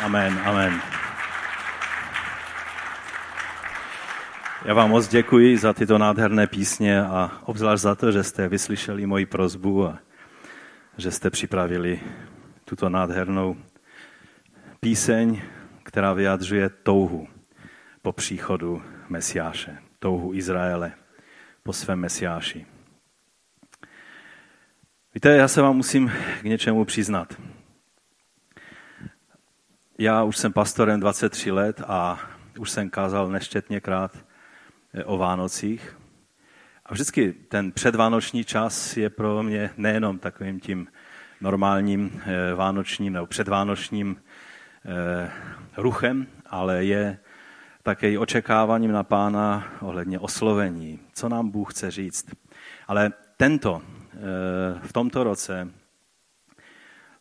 Amen, amen. Já vám moc děkuji za tyto nádherné písně a obzvlášť za to, že jste vyslyšeli moji prozbu a že jste připravili tuto nádhernou píseň, která vyjadřuje touhu po příchodu Mesiáše, touhu Izraele po svém Mesiáši. Víte, já se vám musím k něčemu přiznat. Já už jsem pastorem 23 let a už jsem kázal neštětněkrát o Vánocích. A vždycky ten předvánoční čas je pro mě nejenom takovým tím normálním eh, vánočním nebo předvánočním eh, ruchem, ale je také i očekáváním na pána ohledně oslovení, co nám Bůh chce říct. Ale tento, eh, v tomto roce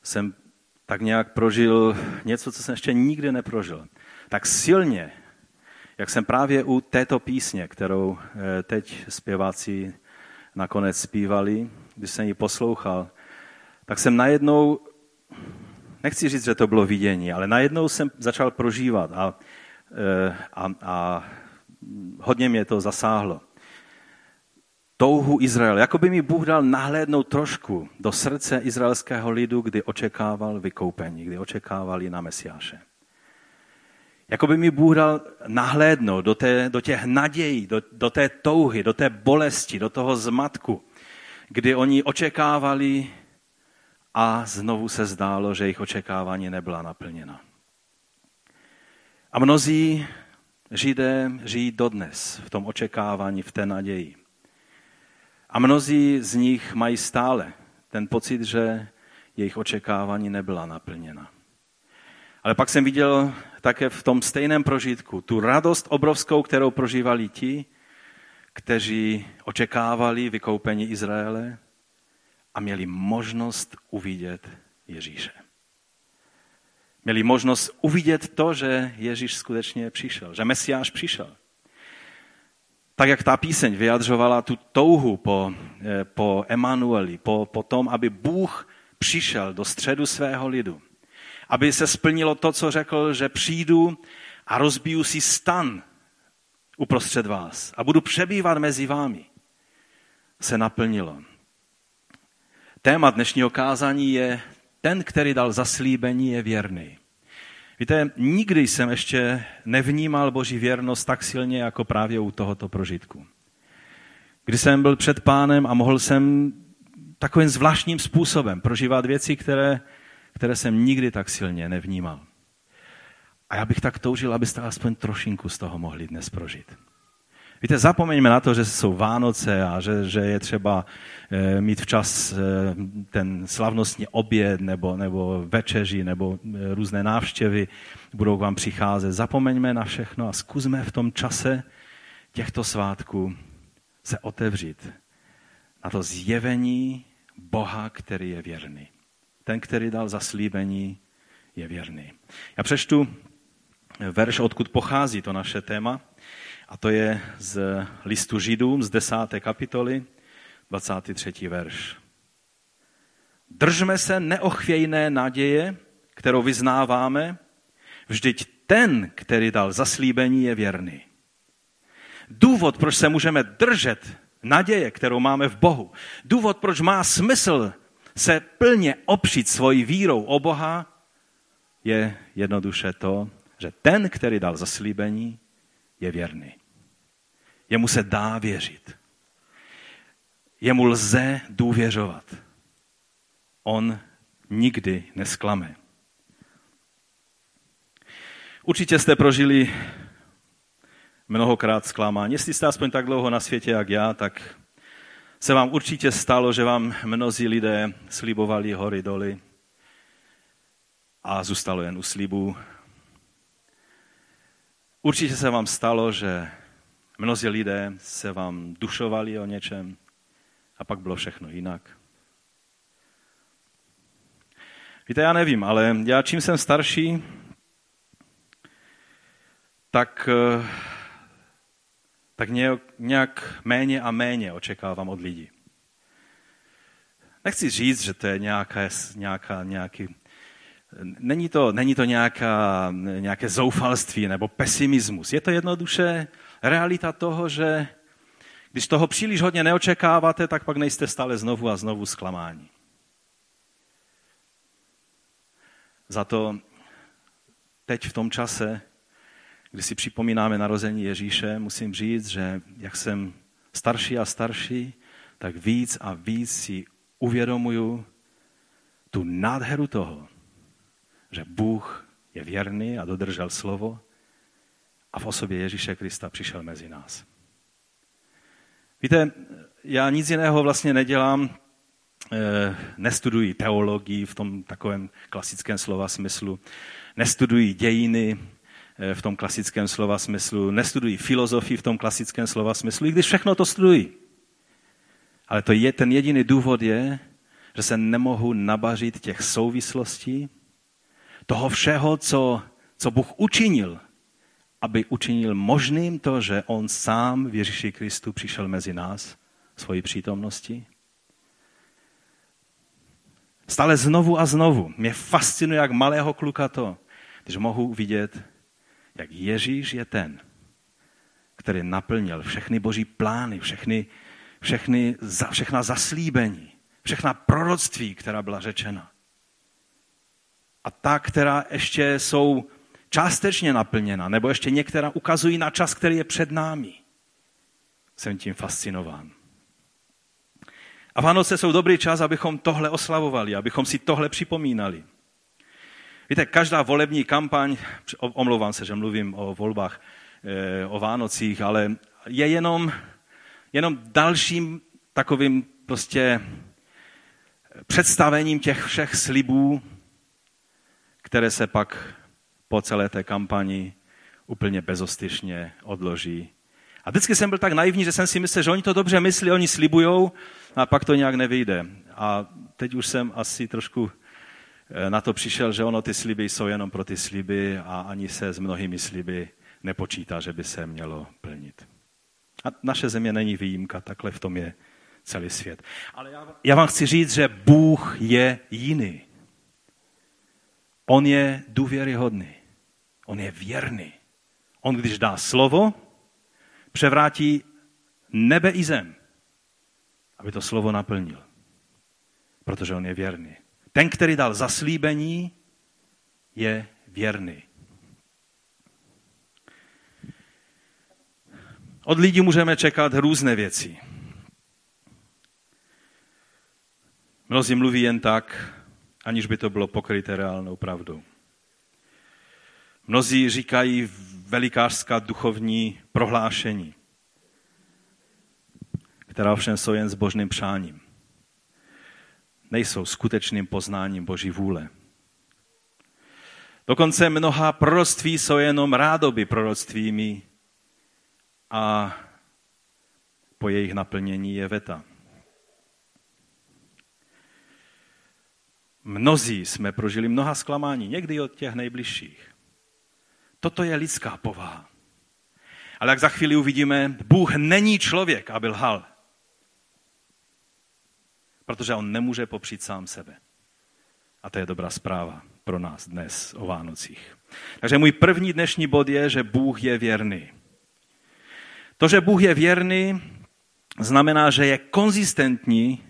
jsem tak nějak prožil něco, co jsem ještě nikdy neprožil. Tak silně, jak jsem právě u této písně, kterou eh, teď zpěváci nakonec zpívali, když jsem ji poslouchal, tak jsem najednou, nechci říct, že to bylo vidění, ale najednou jsem začal prožívat a, eh, a, a hodně mě to zasáhlo. Touhu Izrael. Jako by mi Bůh dal nahlédnout trošku do srdce izraelského lidu, kdy očekával vykoupení, kdy očekávali na Mesiáše. Jako by mi Bůh dal nahlédnout do, té, do těch nadějí, do, do té touhy, do té bolesti, do toho zmatku, kdy oni očekávali a znovu se zdálo, že jejich očekávání nebyla naplněna. A mnozí Židé žijí dodnes v tom očekávání, v té naději. A mnozí z nich mají stále ten pocit, že jejich očekávání nebyla naplněna. Ale pak jsem viděl také v tom stejném prožitku tu radost obrovskou, kterou prožívali ti, kteří očekávali vykoupení Izraele a měli možnost uvidět Ježíše. Měli možnost uvidět to, že Ježíš skutečně přišel, že Mesiáš přišel. Tak jak ta píseň vyjadřovala tu touhu po, eh, po Emanueli, po, po tom, aby Bůh přišel do středu svého lidu aby se splnilo to, co řekl, že přijdu a rozbiju si stan uprostřed vás a budu přebývat mezi vámi, se naplnilo. Téma dnešního kázání je ten, který dal zaslíbení, je věrný. Víte, nikdy jsem ještě nevnímal Boží věrnost tak silně, jako právě u tohoto prožitku. Kdy jsem byl před pánem a mohl jsem takovým zvláštním způsobem prožívat věci, které které jsem nikdy tak silně nevnímal. A já bych tak toužil, abyste aspoň trošinku z toho mohli dnes prožít. Víte, zapomeňme na to, že jsou Vánoce a že, že je třeba e, mít včas e, ten slavnostní oběd nebo, nebo večeři nebo e, různé návštěvy budou k vám přicházet. Zapomeňme na všechno a zkusme v tom čase těchto svátků se otevřít na to zjevení Boha, který je věrný. Ten, který dal zaslíbení, je věrný. Já přečtu verš, odkud pochází to naše téma, a to je z listu Židům z 10. kapitoly, 23. verš. Držme se neochvějné naděje, kterou vyznáváme, vždyť ten, který dal zaslíbení, je věrný. Důvod, proč se můžeme držet naděje, kterou máme v Bohu, důvod, proč má smysl se plně opřít svojí vírou o Boha, je jednoduše to, že ten, který dal zaslíbení, je věrný. Jemu se dá věřit. Jemu lze důvěřovat. On nikdy nesklame. Určitě jste prožili mnohokrát zklamání. Jestli jste aspoň tak dlouho na světě, jak já, tak se vám určitě stalo, že vám mnozí lidé slibovali hory doly a zůstalo jen u slibu. Určitě se vám stalo, že mnozí lidé se vám dušovali o něčem a pak bylo všechno jinak. Víte, já nevím, ale já čím jsem starší, tak uh, tak nějak méně a méně očekávám od lidí. Nechci říct, že to je nějaká, nějaká, nějaký Není to, není to nějaká, nějaké zoufalství nebo pesimismus. Je to jednoduše realita toho, že když toho příliš hodně neočekáváte, tak pak nejste stále znovu a znovu zklamáni. Za to teď v tom čase, kdy si připomínáme narození Ježíše, musím říct, že jak jsem starší a starší, tak víc a víc si uvědomuju tu nádheru toho, že Bůh je věrný a dodržel slovo a v osobě Ježíše Krista přišel mezi nás. Víte, já nic jiného vlastně nedělám, eh, nestuduji teologii v tom takovém klasickém slova smyslu, nestuduji dějiny eh, v tom klasickém slova smyslu, nestuduji filozofii v tom klasickém slova smyslu, i když všechno to studuji. Ale to je, ten jediný důvod je, že se nemohu nabařit těch souvislostí, toho všeho, co, co Bůh učinil, aby učinil možným to, že On sám v Ježíši Kristu přišel mezi nás svojí přítomnosti. Stále znovu a znovu mě fascinuje, jak malého kluka to, když mohu vidět, jak Ježíš je ten, který naplnil všechny boží plány, všechny, všechny, všechna zaslíbení, všechna proroctví, která byla řečena a ta, která ještě jsou částečně naplněna, nebo ještě některá ukazují na čas, který je před námi. Jsem tím fascinován. A Vánoce jsou dobrý čas, abychom tohle oslavovali, abychom si tohle připomínali. Víte, každá volební kampaň, omlouvám se, že mluvím o volbách, eh, o Vánocích, ale je jenom, jenom dalším takovým prostě představením těch všech slibů, které se pak po celé té kampani úplně bezostyšně odloží. A vždycky jsem byl tak naivní, že jsem si myslel, že oni to dobře myslí, oni slibujou a pak to nějak nevyjde. A teď už jsem asi trošku eh, na to přišel, že ono ty sliby jsou jenom pro ty sliby a ani se s mnohými sliby nepočítá, že by se mělo plnit. A naše země není výjimka, takhle v tom je celý svět. Ale já, já vám chci říct, že Bůh je jiný. On je důvěryhodný. On je věrný. On, když dá slovo, převrátí nebe i zem, aby to slovo naplnil. Protože on je věrný. Ten, který dal zaslíbení, je věrný. Od lidí můžeme čekat různé věci. Mnozí mluví jen tak, aniž by to bylo pokryté reálnou pravdou. Mnozí říkají velikářská duchovní prohlášení, která ovšem jsou jen zbožným přáním. Nejsou skutečným poznáním Boží vůle. Dokonce mnoha proroctví jsou jenom rádoby proroctvími a po jejich naplnění je veta. Mnozí jsme prožili mnoha zklamání, někdy od těch nejbližších. Toto je lidská povaha. Ale jak za chvíli uvidíme, Bůh není člověk, aby lhal. Protože on nemůže popřít sám sebe. A to je dobrá zpráva pro nás dnes o Vánocích. Takže můj první dnešní bod je, že Bůh je věrný. To, že Bůh je věrný, znamená, že je konzistentní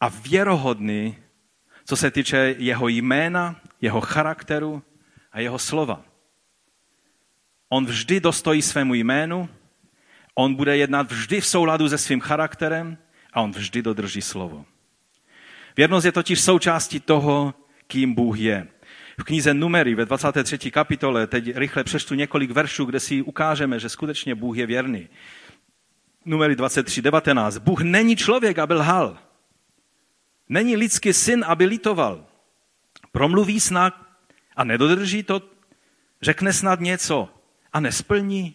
a věrohodný co se týče jeho jména, jeho charakteru a jeho slova. On vždy dostojí svému jménu, on bude jednat vždy v souladu se svým charakterem a on vždy dodrží slovo. Věrnost je totiž součástí toho, kým Bůh je. V knize Numery ve 23. kapitole, teď rychle přečtu několik veršů, kde si ukážeme, že skutečně Bůh je věrný. Numery 23, 19. Bůh není člověk, aby lhal. Není lidský syn, aby litoval. Promluví snad a nedodrží to, řekne snad něco a nesplní.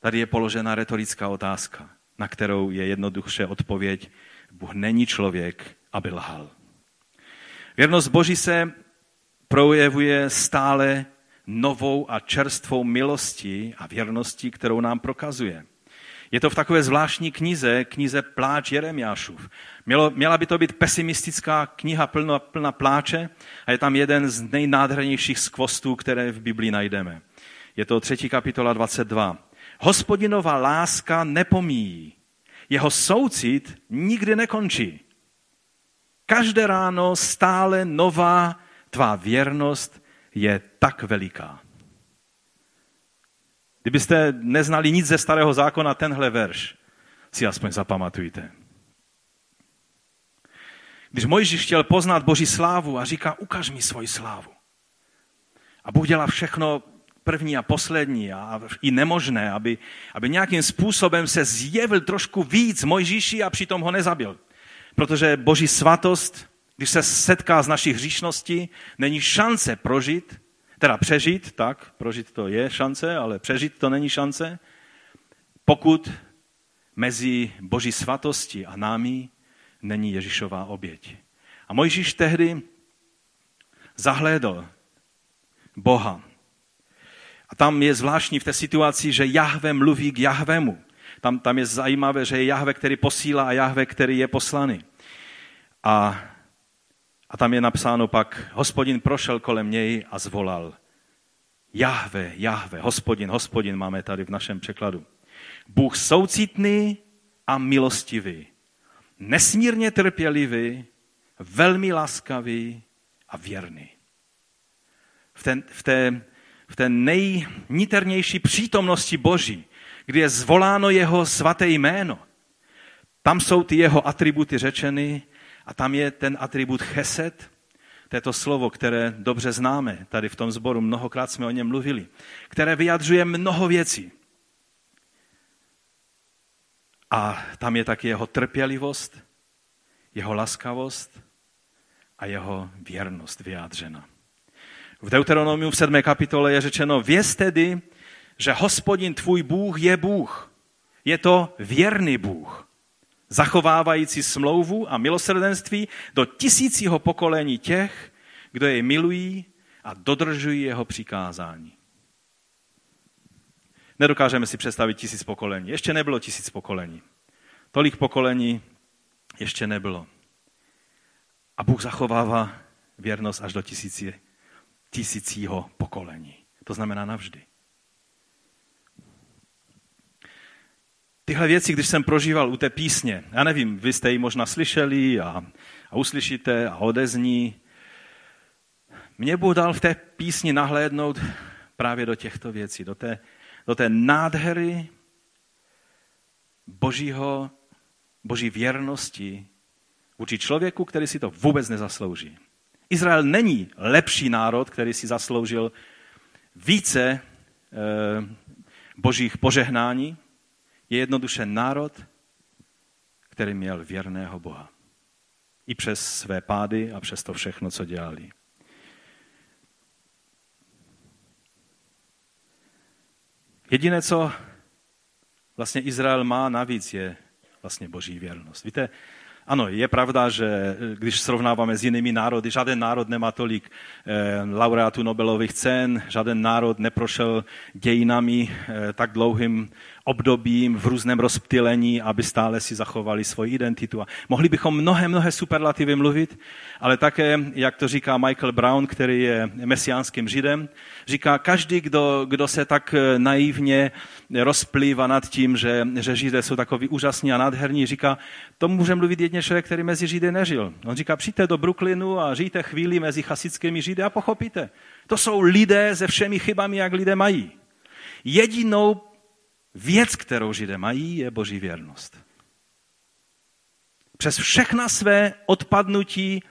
Tady je položena retorická otázka, na kterou je jednoduše odpověď. Bůh není člověk, aby lhal. Věrnost Boží se projevuje stále novou a čerstvou milostí a věrností, kterou nám prokazuje. Je to v takové zvláštní knize, knize Pláč Jeremiášův. Mělo, měla by to být pesimistická kniha plná, plná pláče a je tam jeden z nejnádhernějších skvostů, které v Biblii najdeme. Je to třetí kapitola 22. Hospodinová láska nepomíjí. Jeho soucit nikdy nekončí. Každé ráno stále nová tvá věrnost je tak veliká. Kdybyste neznali nic ze starého zákona, tenhle verš si aspoň zapamatujte. Když Mojžíš chtěl poznat Boží slávu a říká, ukaž mi svoji slávu. A Bůh dělá všechno první a poslední a i nemožné, aby, aby nějakým způsobem se zjevil trošku víc Mojžíši a přitom ho nezabil. Protože Boží svatost, když se setká z našich hříšností, není šance prožít, teda přežít, tak, prožít to je šance, ale přežít to není šance, pokud mezi Boží svatosti a námi není Ježíšová oběť. A Mojžíš tehdy zahlédl Boha. A tam je zvláštní v té situaci, že Jahve mluví k Jahvemu. Tam, tam je zajímavé, že je Jahve, který posílá a Jahve, který je poslaný. A, a tam je napsáno pak, hospodin prošel kolem něj a zvolal. Jahve, Jahve, hospodin, hospodin máme tady v našem překladu. Bůh soucitný a milostivý, nesmírně trpělivý, velmi laskavý a věrný. V, ten, v, té, v té nejniternější přítomnosti Boží, kdy je zvoláno jeho svaté jméno, tam jsou ty jeho atributy řečeny a tam je ten atribut chesed, to je to slovo, které dobře známe. Tady v tom sboru mnohokrát jsme o něm mluvili. Které vyjadřuje mnoho věcí. A tam je taky jeho trpělivost, jeho laskavost a jeho věrnost vyjádřena. V Deuteronomiu v 7. kapitole je řečeno, věz tedy, že hospodin tvůj Bůh je Bůh. Je to věrný Bůh, zachovávající smlouvu a milosrdenství do tisícího pokolení těch, kdo jej milují a dodržují jeho přikázání. Nedokážeme si představit tisíc pokolení. Ještě nebylo tisíc pokolení. Tolik pokolení ještě nebylo. A Bůh zachovává věrnost až do tisíci, tisícího pokolení. To znamená navždy. Tyhle věci, když jsem prožíval u té písně, já nevím, vy jste ji možná slyšeli a, a uslyšíte a odezní, mě Bůh dal v té písni nahlédnout právě do těchto věcí, do té, do té nádhery božího, boží věrnosti vůči člověku, který si to vůbec nezaslouží. Izrael není lepší národ, který si zasloužil více e, božích požehnání. Je jednoduše národ, který měl věrného Boha. I přes své pády a přes to všechno, co dělali. Jediné, co vlastně Izrael má navíc, je vlastně boží věrnost. Víte, ano, je pravda, že eh, když srovnáváme s jinými národy, žádný národ nemá tolik eh, laureátů Nobelových cen, žádný národ neprošel dějinami eh, tak dlouhým obdobím v různém rozptylení, aby stále si zachovali svoji identitu. A mohli bychom mnohé, mnohé superlativy mluvit, ale také, jak to říká Michael Brown, který je mesiánským židem, říká, každý, kdo, kdo se tak naivně rozplývá nad tím, že, že židé jsou takový úžasní a nádherní, říká, to může mluvit jedně člověk, který mezi židy nežil. On říká, přijďte do Brooklynu a žijte chvíli mezi chasickými židy a pochopíte. To jsou lidé se všemi chybami, jak lidé mají. Jedinou věc, kterou židé mají, je boží věrnost. Přes všechna své odpadnutí,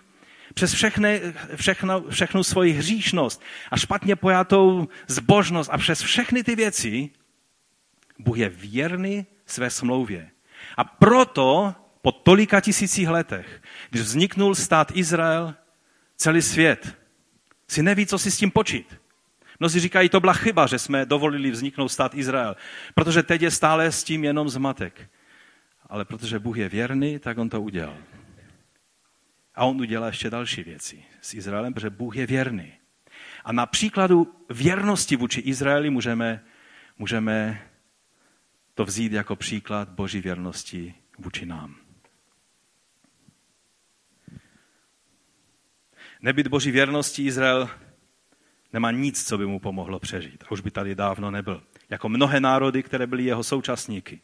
přes všechny, všechno, všechnu svoji hříšnost a špatně pojatou zbožnost a přes všechny ty věci, Bůh je věrný své smlouvě. A proto po tolika tisících letech, když vzniknul stát Izrael, celý svět si neví, co si s tím počít. Mnozí říkají, to byla chyba, že jsme dovolili vzniknout stát Izrael, protože teď je stále s tím jenom zmatek. Ale protože Bůh je věrný, tak on to udělal. A on udělá ještě další věci s Izraelem, protože Bůh je věrný. A na příkladu věrnosti vůči Izraeli můžeme, můžeme to vzít jako příklad boží věrnosti vůči nám. Nebyt boží věrnosti Izrael nemá nic, co by mu pomohlo přežít. A už by tady dávno nebyl. Jako mnohé národy, které byly jeho současníky.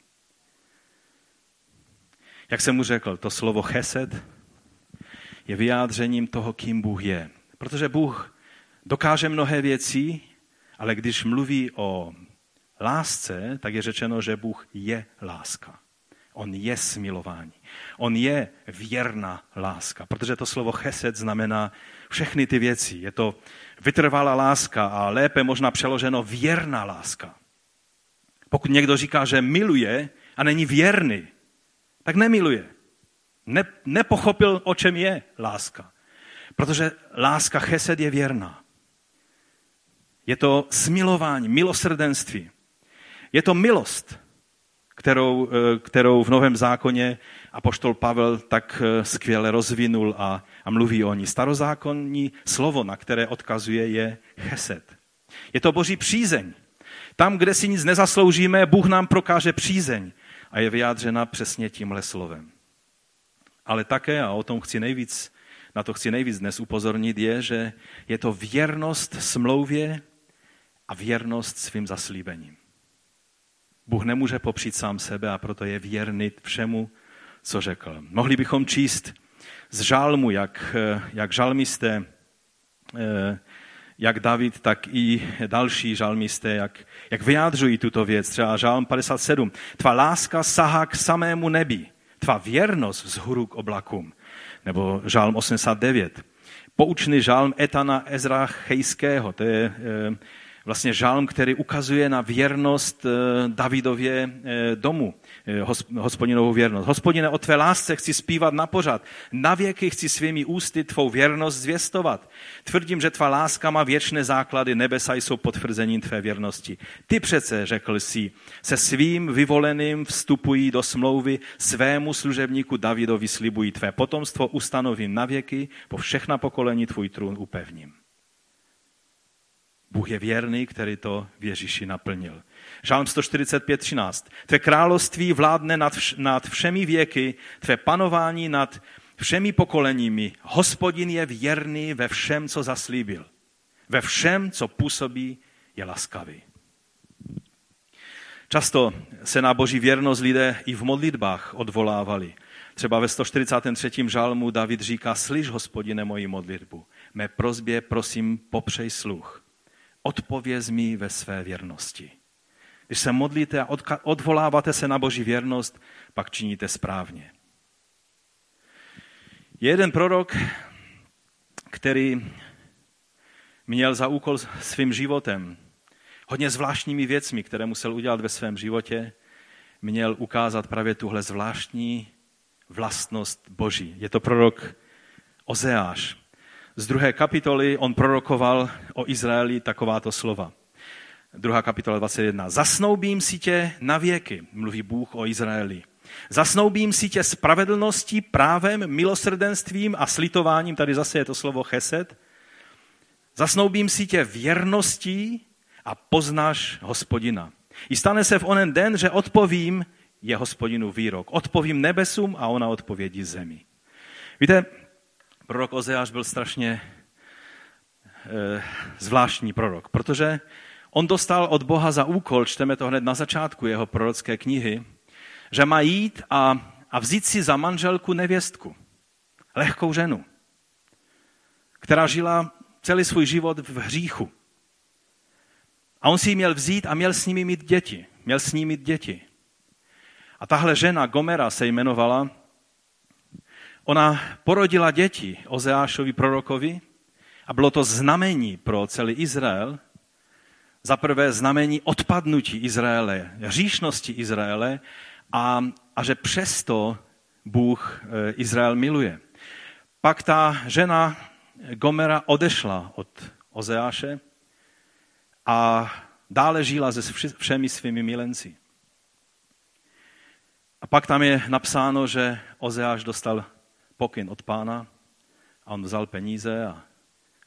Jak jsem mu řekl, to slovo chesed je vyjádřením toho, kým Bůh je. Protože Bůh dokáže mnohé věci, ale když mluví o lásce, tak je řečeno, že Bůh je láska. On je smilování. On je věrná láska, protože to slovo chesed znamená všechny ty věci. Je to vytrvalá láska a lépe možná přeloženo věrná láska. Pokud někdo říká, že miluje a není věrný, tak nemiluje. Ne, nepochopil, o čem je láska. Protože láska chesed je věrná. Je to smilování, milosrdenství. Je to milost, kterou, eh, kterou v Novém zákoně apoštol Pavel tak eh, skvěle rozvinul a, a mluví o ní. Starozákonní slovo, na které odkazuje, je chesed. Je to boží přízeň. Tam, kde si nic nezasloužíme, Bůh nám prokáže přízeň a je vyjádřena přesně tímhle slovem. Ale také, a o tom chci nejvíc, na to chci nejvíc dnes upozornit, je, že je to věrnost smlouvě a věrnost svým zaslíbením. Bůh nemůže popřít sám sebe a proto je věrný všemu, co řekl. Mohli bychom číst z žálmu, jak, jak žalmisté, jak David, tak i další žalmisté, jak, jak vyjádřují tuto věc. Třeba žálm 57. Tvá láska sahá k samému nebi, tvá věrnost vzhůru k oblakům. Nebo žálm 89. Poučný žálm Etana Ezra Chejského, to je vlastně žálm, který ukazuje na věrnost eh, Davidově eh, domu, eh, hospodinovou věrnost. Hospodine, o tvé lásce chci zpívat na pořad. Na věky chci svými ústy tvou věrnost zvěstovat. Tvrdím, že tvá láska má věčné základy, nebesa jsou potvrzením tvé věrnosti. Ty přece, řekl si, se svým vyvoleným vstupují do smlouvy, svému služebníku Davidovi slibují tvé potomstvo, ustanovím na věky, po všechna pokolení tvůj trůn upevním. Bůh je věrný, který to v Ježíši naplnil. Žálm 145, 13. Tvé království vládne nad, vš- nad všemi věky, tvé panování nad všemi pokoleními. Hospodin je věrný ve všem, co zaslíbil. Ve všem, co působí, je laskavý. Často se na boží věrnost lidé i v modlitbách odvolávali. Třeba ve 143. žalmu David říká, slyš, hospodine, moji modlitbu. Mé prozbě prosím popřej sluch odpověz mi ve své věrnosti. Když se modlíte a odvoláváte se na Boží věrnost, pak činíte správně. Je jeden prorok, který měl za úkol svým životem, hodně zvláštními věcmi, které musel udělat ve svém životě, měl ukázat právě tuhle zvláštní vlastnost Boží. Je to prorok Ozeáš z druhé kapitoly on prorokoval o Izraeli takováto slova. Druhá kapitola 21. Zasnoubím si tě na věky, mluví Bůh o Izraeli. Zasnoubím si tě spravedlností, právem, milosrdenstvím a slitováním, tady zase je to slovo chesed. Zasnoubím si tě věrností a poznáš hospodina. I stane se v onen den, že odpovím je hospodinu výrok. Odpovím nebesům a ona odpovědí zemi. Víte, prorok Ozeáš byl strašně e, zvláštní prorok, protože on dostal od Boha za úkol, čteme to hned na začátku jeho prorocké knihy, že má jít a, a vzít si za manželku nevěstku, lehkou ženu, která žila celý svůj život v hříchu. A on si ji měl vzít a měl s nimi mít děti. Měl s nimi mít děti. A tahle žena, Gomera se jmenovala, Ona porodila děti Ozeášovi prorokovi a bylo to znamení pro celý Izrael. Za prvé znamení odpadnutí Izraele, hříšnosti Izraele a, a že přesto Bůh eh, Izrael miluje. Pak ta žena Gomera odešla od Ozeáše a dále žila se všemi svými milenci. A pak tam je napsáno, že Ozeáš dostal pokyn od pána a on vzal peníze a,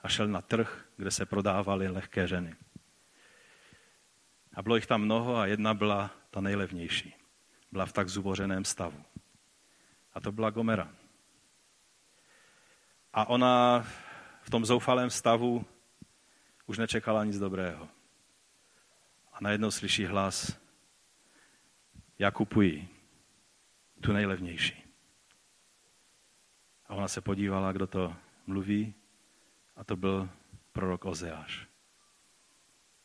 a šel na trh, kde se prodávaly lehké ženy. A bylo jich tam mnoho a jedna byla ta nejlevnější, byla v tak zubořeném stavu. A to byla Gomera. A ona v tom zoufalém stavu už nečekala nic dobrého. A najednou slyší hlas, já kupuji tu nejlevnější. A ona se podívala, kdo to mluví, a to byl prorok Ozeáš.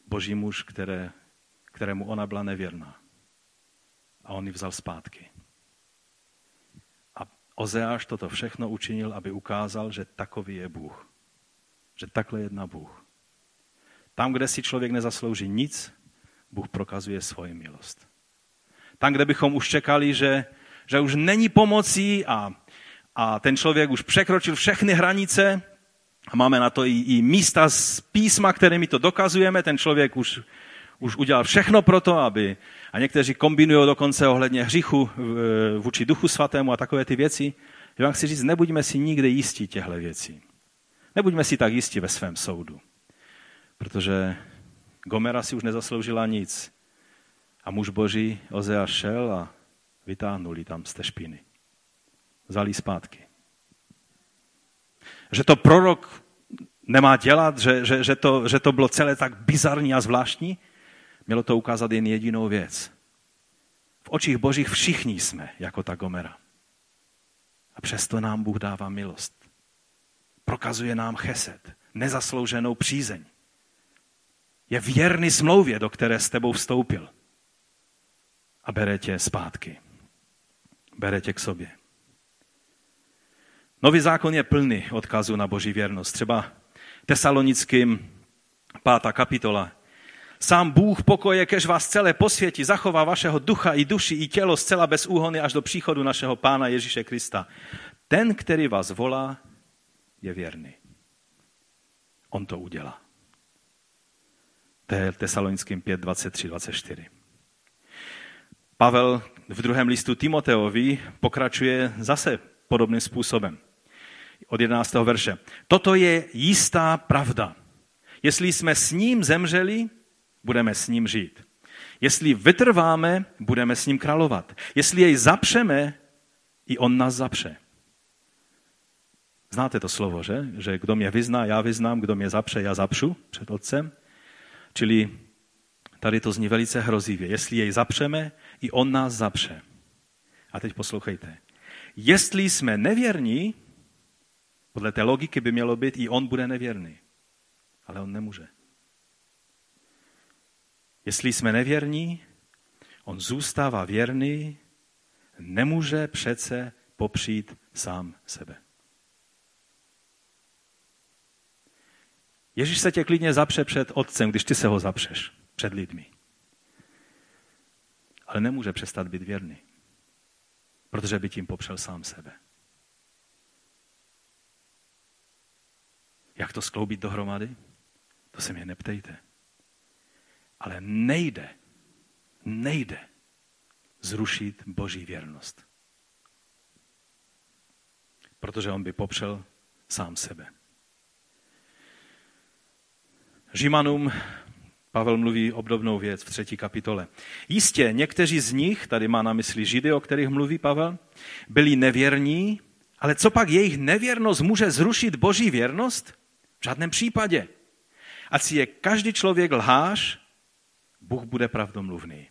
Boží muž, které, kterému ona byla nevěrná. A on ji vzal zpátky. A Ozeáš toto všechno učinil, aby ukázal, že takový je Bůh. Že takhle jedná Bůh. Tam, kde si člověk nezaslouží nic, Bůh prokazuje svoji milost. Tam, kde bychom už čekali, že, že už není pomocí a, a ten člověk už překročil všechny hranice, a máme na to i, i místa z písma, kterými to dokazujeme. Ten člověk už, už udělal všechno pro to, aby... A někteří kombinují dokonce ohledně hříchu vůči duchu svatému a takové ty věci. Já vám chci říct, nebuďme si nikdy jistí těchto věcí. Nebuďme si tak jistí ve svém soudu. Protože Gomera si už nezasloužila nic. A muž boží Ozea šel a vytáhnuli tam z té špiny. Vzali zpátky. Že to prorok nemá dělat, že, že, že, to, že to bylo celé tak bizarní a zvláštní, mělo to ukázat jen jedinou věc. V očích božích všichni jsme jako ta Gomera. A přesto nám Bůh dává milost. Prokazuje nám cheset, nezaslouženou přízeň. Je věrný smlouvě, do které s tebou vstoupil. A bere tě zpátky. Bere tě k sobě. Nový zákon je plný odkazu na boží věrnost. Třeba tesalonickým pátá kapitola. Sám Bůh pokoje, kež vás celé posvětí, zachová vašeho ducha i duši i tělo zcela bez úhony až do příchodu našeho Pána Ježíše Krista. Ten, který vás volá, je věrný. On to udělá. To je Tesalonickým 5, 23, 24. Pavel v druhém listu Timoteovi pokračuje zase podobným způsobem od 11. verše. Toto je jistá pravda. Jestli jsme s ním zemřeli, budeme s ním žít. Jestli vytrváme, budeme s ním královat. Jestli jej zapřeme, i on nás zapře. Znáte to slovo, že? Že kdo mě vyzná, já vyznám, kdo mě zapře, já zapřu před otcem. Čili tady to zní velice hrozivě. Jestli jej zapřeme, i on nás zapře. A teď poslouchejte. Jestli jsme nevěrní, podle té logiky by mělo být, i on bude nevěrný. Ale on nemůže. Jestli jsme nevěrní, on zůstává věrný, nemůže přece popřít sám sebe. Ježíš se tě klidně zapře před otcem, když ty se ho zapřeš před lidmi. Ale nemůže přestat být věrný, protože by tím popřel sám sebe. Jak to skloubit dohromady? To se mě neptejte. Ale nejde, nejde zrušit boží věrnost. Protože on by popřel sám sebe. Římanům Pavel mluví obdobnou věc v třetí kapitole. Jistě, někteří z nich, tady má na mysli Židy, o kterých mluví Pavel, byli nevěrní, ale co pak jejich nevěrnost může zrušit boží věrnost? V žádném případě. Ať si je každý člověk lhář, Bůh bude pravdomluvný.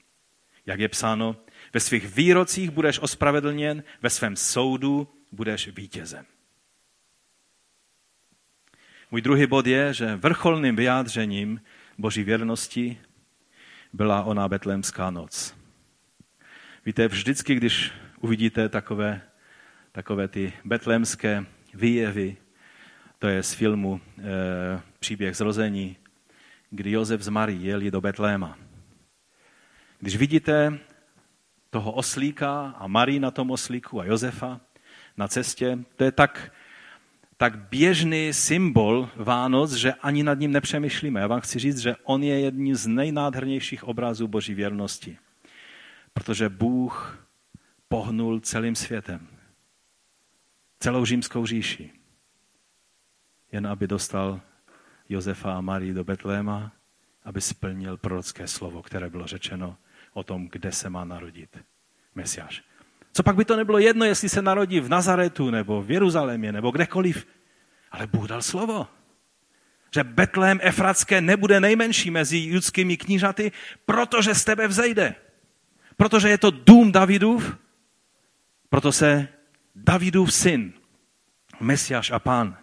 Jak je psáno, ve svých výrocích budeš ospravedlněn, ve svém soudu budeš vítězem. Můj druhý bod je, že vrcholným vyjádřením boží věrnosti byla ona betlémská noc. Víte, vždycky, když uvidíte takové, takové ty betlémské výjevy, to je z filmu e, Příběh zrození, kdy Josef z Marí jeli do Betléma. Když vidíte toho oslíka a Marii na tom oslíku a Josefa na cestě, to je tak, tak běžný symbol Vánoc, že ani nad ním nepřemýšlíme. Já vám chci říct, že on je jedním z nejnádhernějších obrazů Boží věrnosti. Protože Bůh pohnul celým světem. Celou římskou říši jen aby dostal Josefa a Marii do Betléma, aby splnil prorocké slovo, které bylo řečeno o tom, kde se má narodit Mesiáš. Co pak by to nebylo jedno, jestli se narodí v Nazaretu, nebo v Jeruzalémě, nebo kdekoliv. Ale Bůh dal slovo. Že Betlém Efratské nebude nejmenší mezi judskými knížaty, protože z tebe vzejde. Protože je to dům Davidův, proto se Davidův syn, Mesiáš a pán,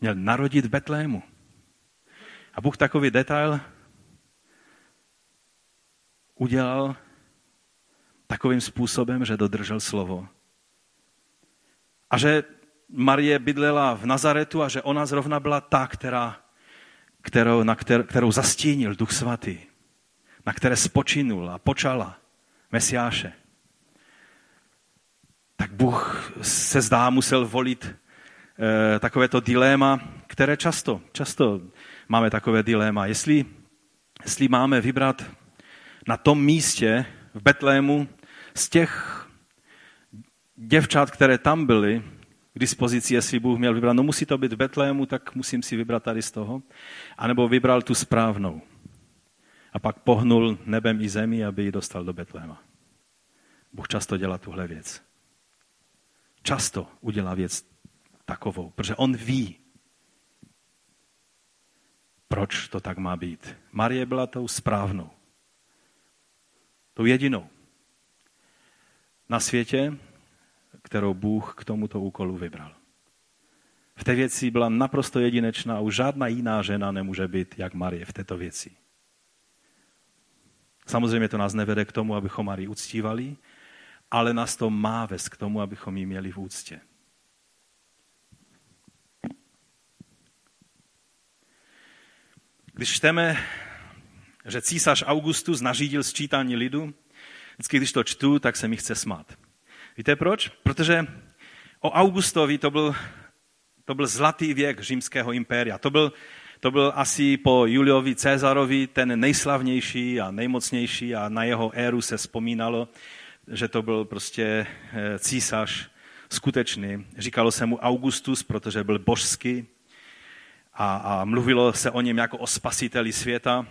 měl narodit v Betlému. A Bůh takový detail udělal takovým způsobem, že dodržel slovo. A že Marie bydlela v Nazaretu a že ona zrovna byla ta, která, kterou, na kter, kterou zastínil Duch Svatý, na které spočinul a počala Mesiáše. Tak Bůh se zdá musel volit takovéto dilema, které často, často máme takové dilema. Jestli, jestli máme vybrat na tom místě v Betlému z těch děvčat, které tam byly k dispozici, jestli Bůh měl vybrat, no musí to být v Betlému, tak musím si vybrat tady z toho. A nebo vybral tu správnou. A pak pohnul nebem i zemi, aby ji dostal do Betléma. Bůh často dělá tuhle věc. Často udělá věc takovou, protože on ví, proč to tak má být. Marie byla tou správnou. Tou jedinou na světě, kterou Bůh k tomuto úkolu vybral. V té věci byla naprosto jedinečná a už žádná jiná žena nemůže být jak Marie v této věci. Samozřejmě to nás nevede k tomu, abychom Marii uctívali, ale nás to má vést k tomu, abychom ji měli v úctě. Když čteme, že císař Augustus nařídil sčítání lidu, vždycky, když to čtu, tak se mi chce smát. Víte proč? Protože o Augustovi to byl, to byl zlatý věk římského impéria. To byl, to byl asi po Juliovi Cezarovi ten nejslavnější a nejmocnější a na jeho éru se vzpomínalo, že to byl prostě eh, císař skutečný. Říkalo se mu Augustus, protože byl božský a, a mluvilo se o něm jako o spasiteli světa.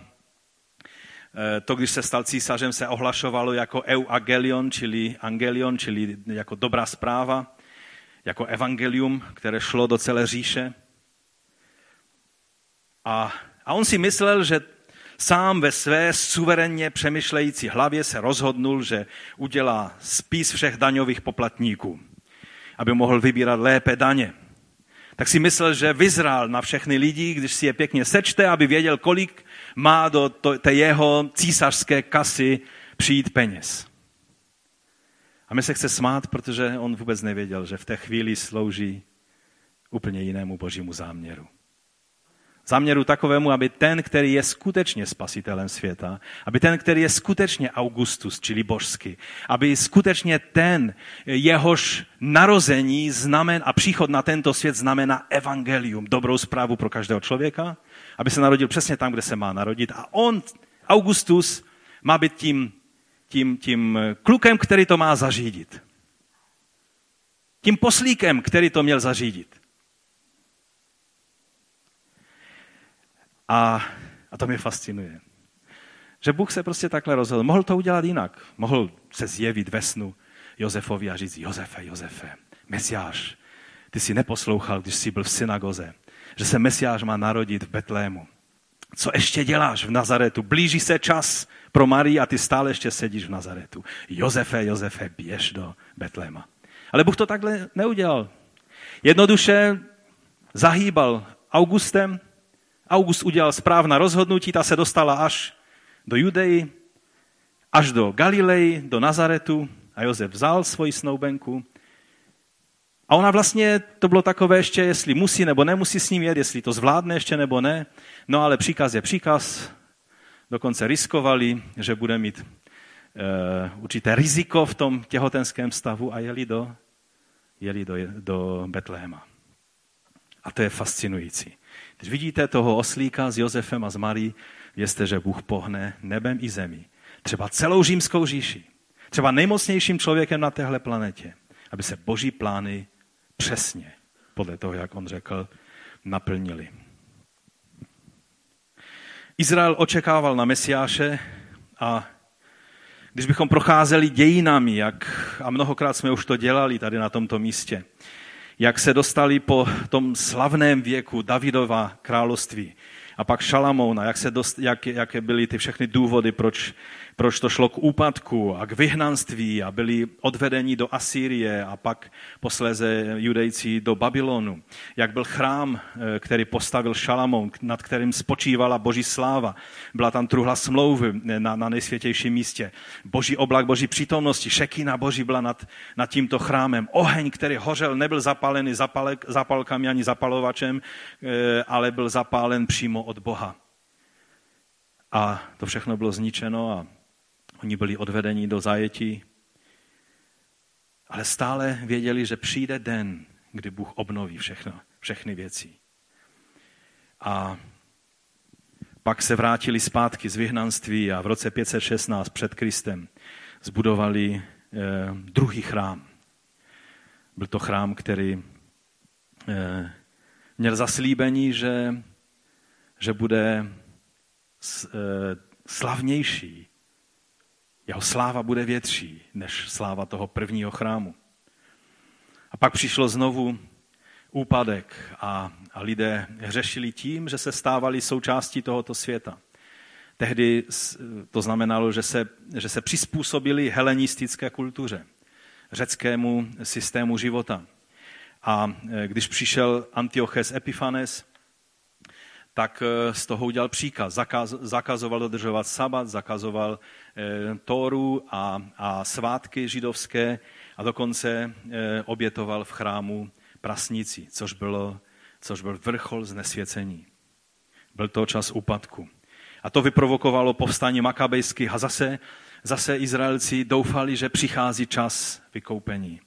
Eh, to, když se stal císařem, se ohlašovalo jako euangelion, čili angelion, čili jako dobrá zpráva, jako evangelium, které šlo do celé říše. A, a on si myslel, že sám ve své suverénně přemýšlející hlavě se rozhodnul, že udělá spis všech daňových poplatníků, aby mohl vybírat lépe daně. Tak si myslel, že vyzrál na všechny lidi, když si je pěkně sečte, aby věděl, kolik má do té jeho císařské kasy přijít peněz. A my se chce smát, protože on vůbec nevěděl, že v té chvíli slouží úplně jinému božímu záměru. Záměru takovému, aby ten, který je skutečně spasitelem světa, aby ten, který je skutečně Augustus, čili božský, aby skutečně ten, jehož narození znamen a příchod na tento svět znamená evangelium, dobrou zprávu pro každého člověka, aby se narodil přesně tam, kde se má narodit. A on, Augustus, má být tím, tím, tím klukem, který to má zařídit. Tím poslíkem, který to měl zařídit. A, a to mě fascinuje. Že Bůh se prostě takhle rozhodl. Mohl to udělat jinak. Mohl se zjevit ve snu Josefovi a říct, Josefe, Josefe, Mesiáš, ty jsi neposlouchal, když jsi byl v synagoze, že se Mesiáš má narodit v Betlému. Co ještě děláš v Nazaretu? Blíží se čas pro Marii a ty stále ještě sedíš v Nazaretu. Josefe, Josefe, běž do Betléma. Ale Bůh to takhle neudělal. Jednoduše zahýbal Augustem, August udělal správná rozhodnutí, ta se dostala až do Judei, až do Galilei, do Nazaretu a Josef vzal svoji snoubenku. A ona vlastně, to bylo takové ještě, jestli musí nebo nemusí s ním jet, jestli to zvládne ještě nebo ne. No ale příkaz je příkaz. Dokonce riskovali, že bude mít uh, určité riziko v tom těhotenském stavu a jeli do, jeli do, do Betléma. A to je fascinující. Když vidíte toho oslíka s Josefem a s Marí, vězte, že Bůh pohne nebem i zemí. Třeba celou římskou říši. Třeba nejmocnějším člověkem na téhle planetě. Aby se boží plány přesně, podle toho, jak on řekl, naplnili. Izrael očekával na Mesiáše a když bychom procházeli dějinami, jak, a mnohokrát jsme už to dělali tady na tomto místě, jak se dostali po tom slavném věku Davidova království a pak Šalamouna, jak, se dost, jak, jaké byly ty všechny důvody, proč proč to šlo k úpadku a k vyhnanství a byli odvedeni do Asýrie a pak posléze judejci do Babylonu. Jak byl chrám, eh, který postavil Šalamón, nad kterým spočívala boží sláva. Byla tam truhla smlouvy na, na nejsvětějším místě. Boží oblak, boží přítomnosti, šekina boží byla nad, nad tímto chrámem. Oheň, který hořel, nebyl zapálený zapalek, zapalkami ani zapalovačem, eh, ale byl zapálen přímo od Boha. A to všechno bylo zničeno a Oni byli odvedeni do zajetí, ale stále věděli, že přijde den, kdy Bůh obnoví všechno, všechny věci. A pak se vrátili zpátky z vyhnanství a v roce 516 před Kristem zbudovali eh, druhý chrám. Byl to chrám, který eh, měl zaslíbení, že, že bude s, eh, slavnější jeho sláva bude větší než sláva toho prvního chrámu. A pak přišlo znovu úpadek a, a lidé řešili tím, že se stávali součástí tohoto světa. Tehdy to znamenalo, že se, že se přizpůsobili helenistické kultuře, řeckému systému života. A e, když přišel Antioches Epiphanes, tak eh, z toho udělal příkaz. Zakaz, zakazoval dodržovat sabat, zakazoval e, Tóru a, a svátky židovské a dokonce e, obětoval v chrámu prasnici, což, bylo, což byl vrchol znesvěcení. Byl to čas úpadku. A to vyprovokovalo povstání makabejských a zase, zase Izraelci doufali, že přichází čas vykoupení.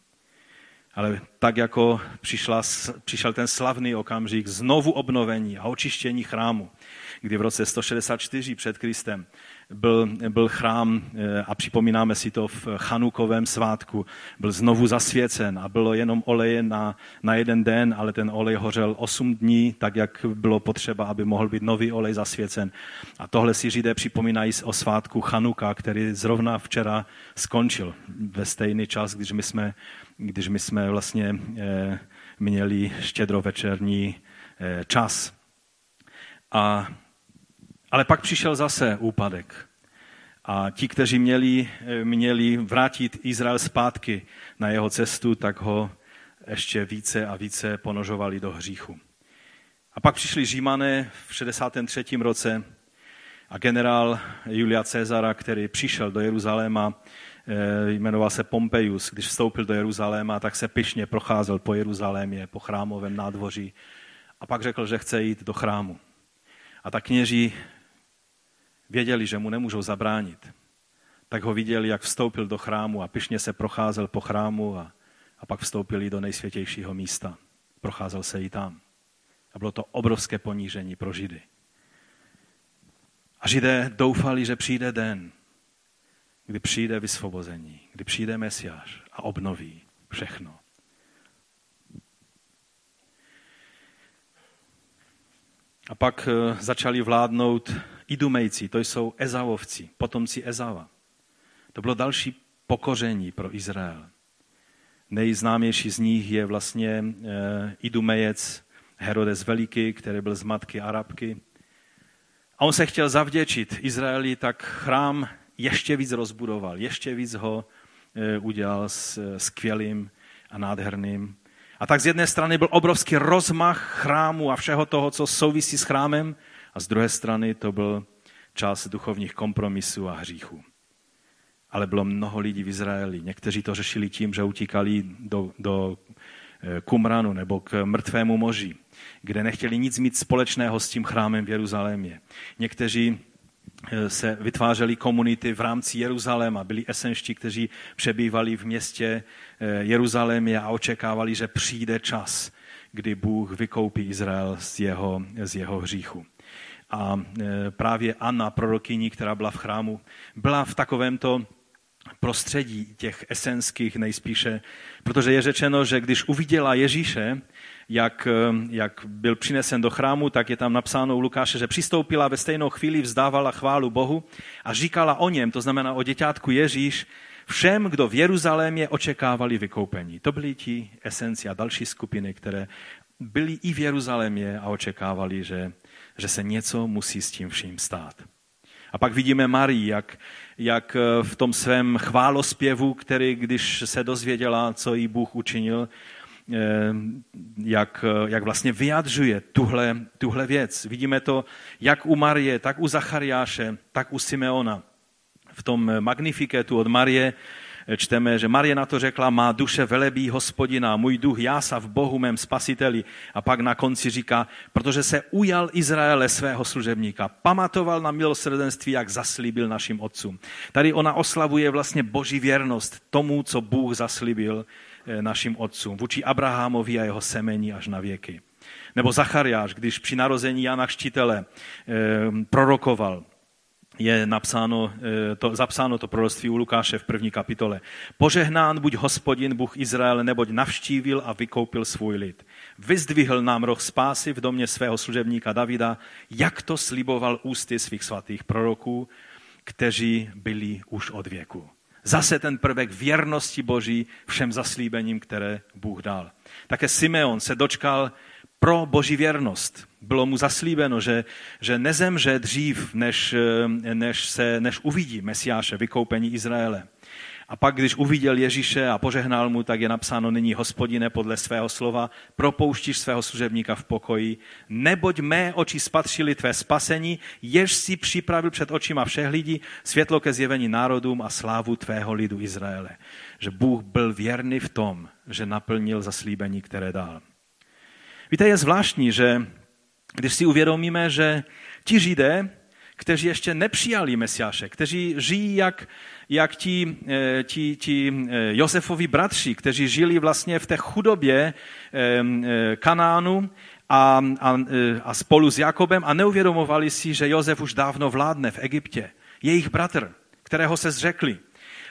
Ale tak jako přišla, přišel ten slavný okamžik znovu obnovení a očištění chrámu, kdy v roce 164 před Kristem byl, byl chrám, eh, a připomínáme si to v Chanukovém svátku, byl znovu zasvěcen a bylo jenom oleje na, na jeden den, ale ten olej hořel 8 dní, tak jak bylo potřeba, aby mohl být nový olej zasvěcen. A tohle si Židé připomínají o svátku Chanuka, který zrovna včera skončil ve stejný čas, když my jsme když my jsme vlastně eh, měli štědrovečerní eh, čas. A, ale pak přišel zase úpadek. A ti, kteří měli, měli vrátit Izrael zpátky na jeho cestu, tak ho ještě více a více ponožovali do hříchu. A pak přišli Římané v 63. roce a generál Julia Cezara, který přišel do Jeruzaléma, Eh, jmenoval se Pompejus, když vstoupil do Jeruzaléma, tak se pyšně procházel po Jeruzalémě, po chrámovém nádvoří a pak řekl, že chce jít do chrámu. A tak kněží věděli, že mu nemůžou zabránit. Tak ho viděli, jak vstoupil do chrámu a pyšně se procházel po chrámu a, a pak vstoupili do nejsvětějšího místa. Procházel se i tam. A bylo to obrovské ponížení pro Židy. A Židé doufali, že přijde den, kdy přijde vysvobození, kdy přijde Mesiáš a obnoví všechno. A pak eh, začali vládnout Idumejci, to jsou Ezavovci, potomci Ezava. To bylo další pokoření pro Izrael. Nejznámější z nich je vlastně eh, Idumejec Herodes Veliký, který byl z matky Arabky. A on se chtěl zavděčit Izraeli, tak chrám ještě víc rozbudoval, ještě víc ho e, udělal skvělým a nádherným. A tak z jedné strany byl obrovský rozmach chrámu a všeho toho, co souvisí s chrámem, a z druhé strany to byl čas duchovních kompromisů a hříchů. Ale bylo mnoho lidí v Izraeli. Někteří to řešili tím, že utíkali do, do Kumranu nebo k mrtvému moři, kde nechtěli nic mít společného s tím chrámem v Jeruzalémě. Někteří Eh, se vytvářely komunity v rámci Jeruzaléma. Byli esenští, kteří přebývali v městě eh, Jeruzalémě a očekávali, že přijde čas, kdy Bůh vykoupí Izrael z jeho, z jeho hříchu. A eh, právě Anna, prorokyní, která byla v chrámu, byla v takovémto prostředí těch esenských nejspíše, protože je řečeno, že když uviděla Ježíše, jak, jak byl přinesen do chrámu, tak je tam napsáno u Lukáše, že přistoupila ve stejnou chvíli, vzdávala chválu Bohu a říkala o něm, to znamená o děťátku Ježíš, všem, kdo v Jeruzalémě očekávali vykoupení. To byly ti esenci a další skupiny, které byli i v Jeruzalémě a očekávali, že, že se něco musí s tím vším stát. A pak vidíme Marii, jak, jak v tom svém chválospěvu, který, když se dozvěděla, co jí Bůh učinil, eh, jak, jak vlastně vyjadřuje tuhle, tuhle věc. Vidíme to jak u Marie, tak u Zachariáše, tak u Simeona. V tom Magnifikétu od Marie čteme, že Marie na to řekla, má duše velebí hospodina, můj duch jása v Bohu mém spasiteli. A pak na konci říká, protože se ujal Izraele svého služebníka, pamatoval na milosrdenství, jak zaslíbil našim otcům. Tady ona oslavuje vlastně boží věrnost tomu, co Bůh zaslíbil eh, našim otcům, vůči Abrahamovi a jeho semení až na věky. Nebo Zachariáš, když při narození Jana Štítele eh, prorokoval, je napsáno, eh, to, zapsáno to proroctví u Lukáše v první kapitole. Požehnán buď hospodin Bůh Izrael, neboť navštívil a vykoupil svůj lid. Vyzdvihl nám roh spásy v domě svého služebníka Davida, jak to sliboval ústy svých svatých proroků, kteří byli už od věku. Zase ten prvek věrnosti Boží všem zaslíbením, které Bůh dal. Také Simeon se dočkal pro boží věrnost. Bylo mu zaslíbeno, že, že nezemře dřív, než, než, se, než uvidí Mesiáše, vykoupení Izraele. A pak, když uviděl Ježíše a požehnal mu, tak je napsáno nyní, hospodine, podle svého slova, propouštíš svého služebníka v pokoji, neboť mé oči spatřili tvé spasení, jež si připravil před očima všech lidí, světlo ke zjevení národům a slávu tvého lidu Izraele. Že Bůh byl věrný v tom, že naplnil zaslíbení, které dal. Víte, je zvláštní, že když si uvědomíme, že ti Židé, kteří ještě nepřijali Mesiáše, kteří žijí jak, jak ti, eh, ti, ti eh, Josefovi bratři, kteří žili vlastně v té chudobě eh, Kanánu a, a, a spolu s Jakobem a neuvědomovali si, že Josef už dávno vládne v Egyptě. Jejich bratr, kterého se zřekli.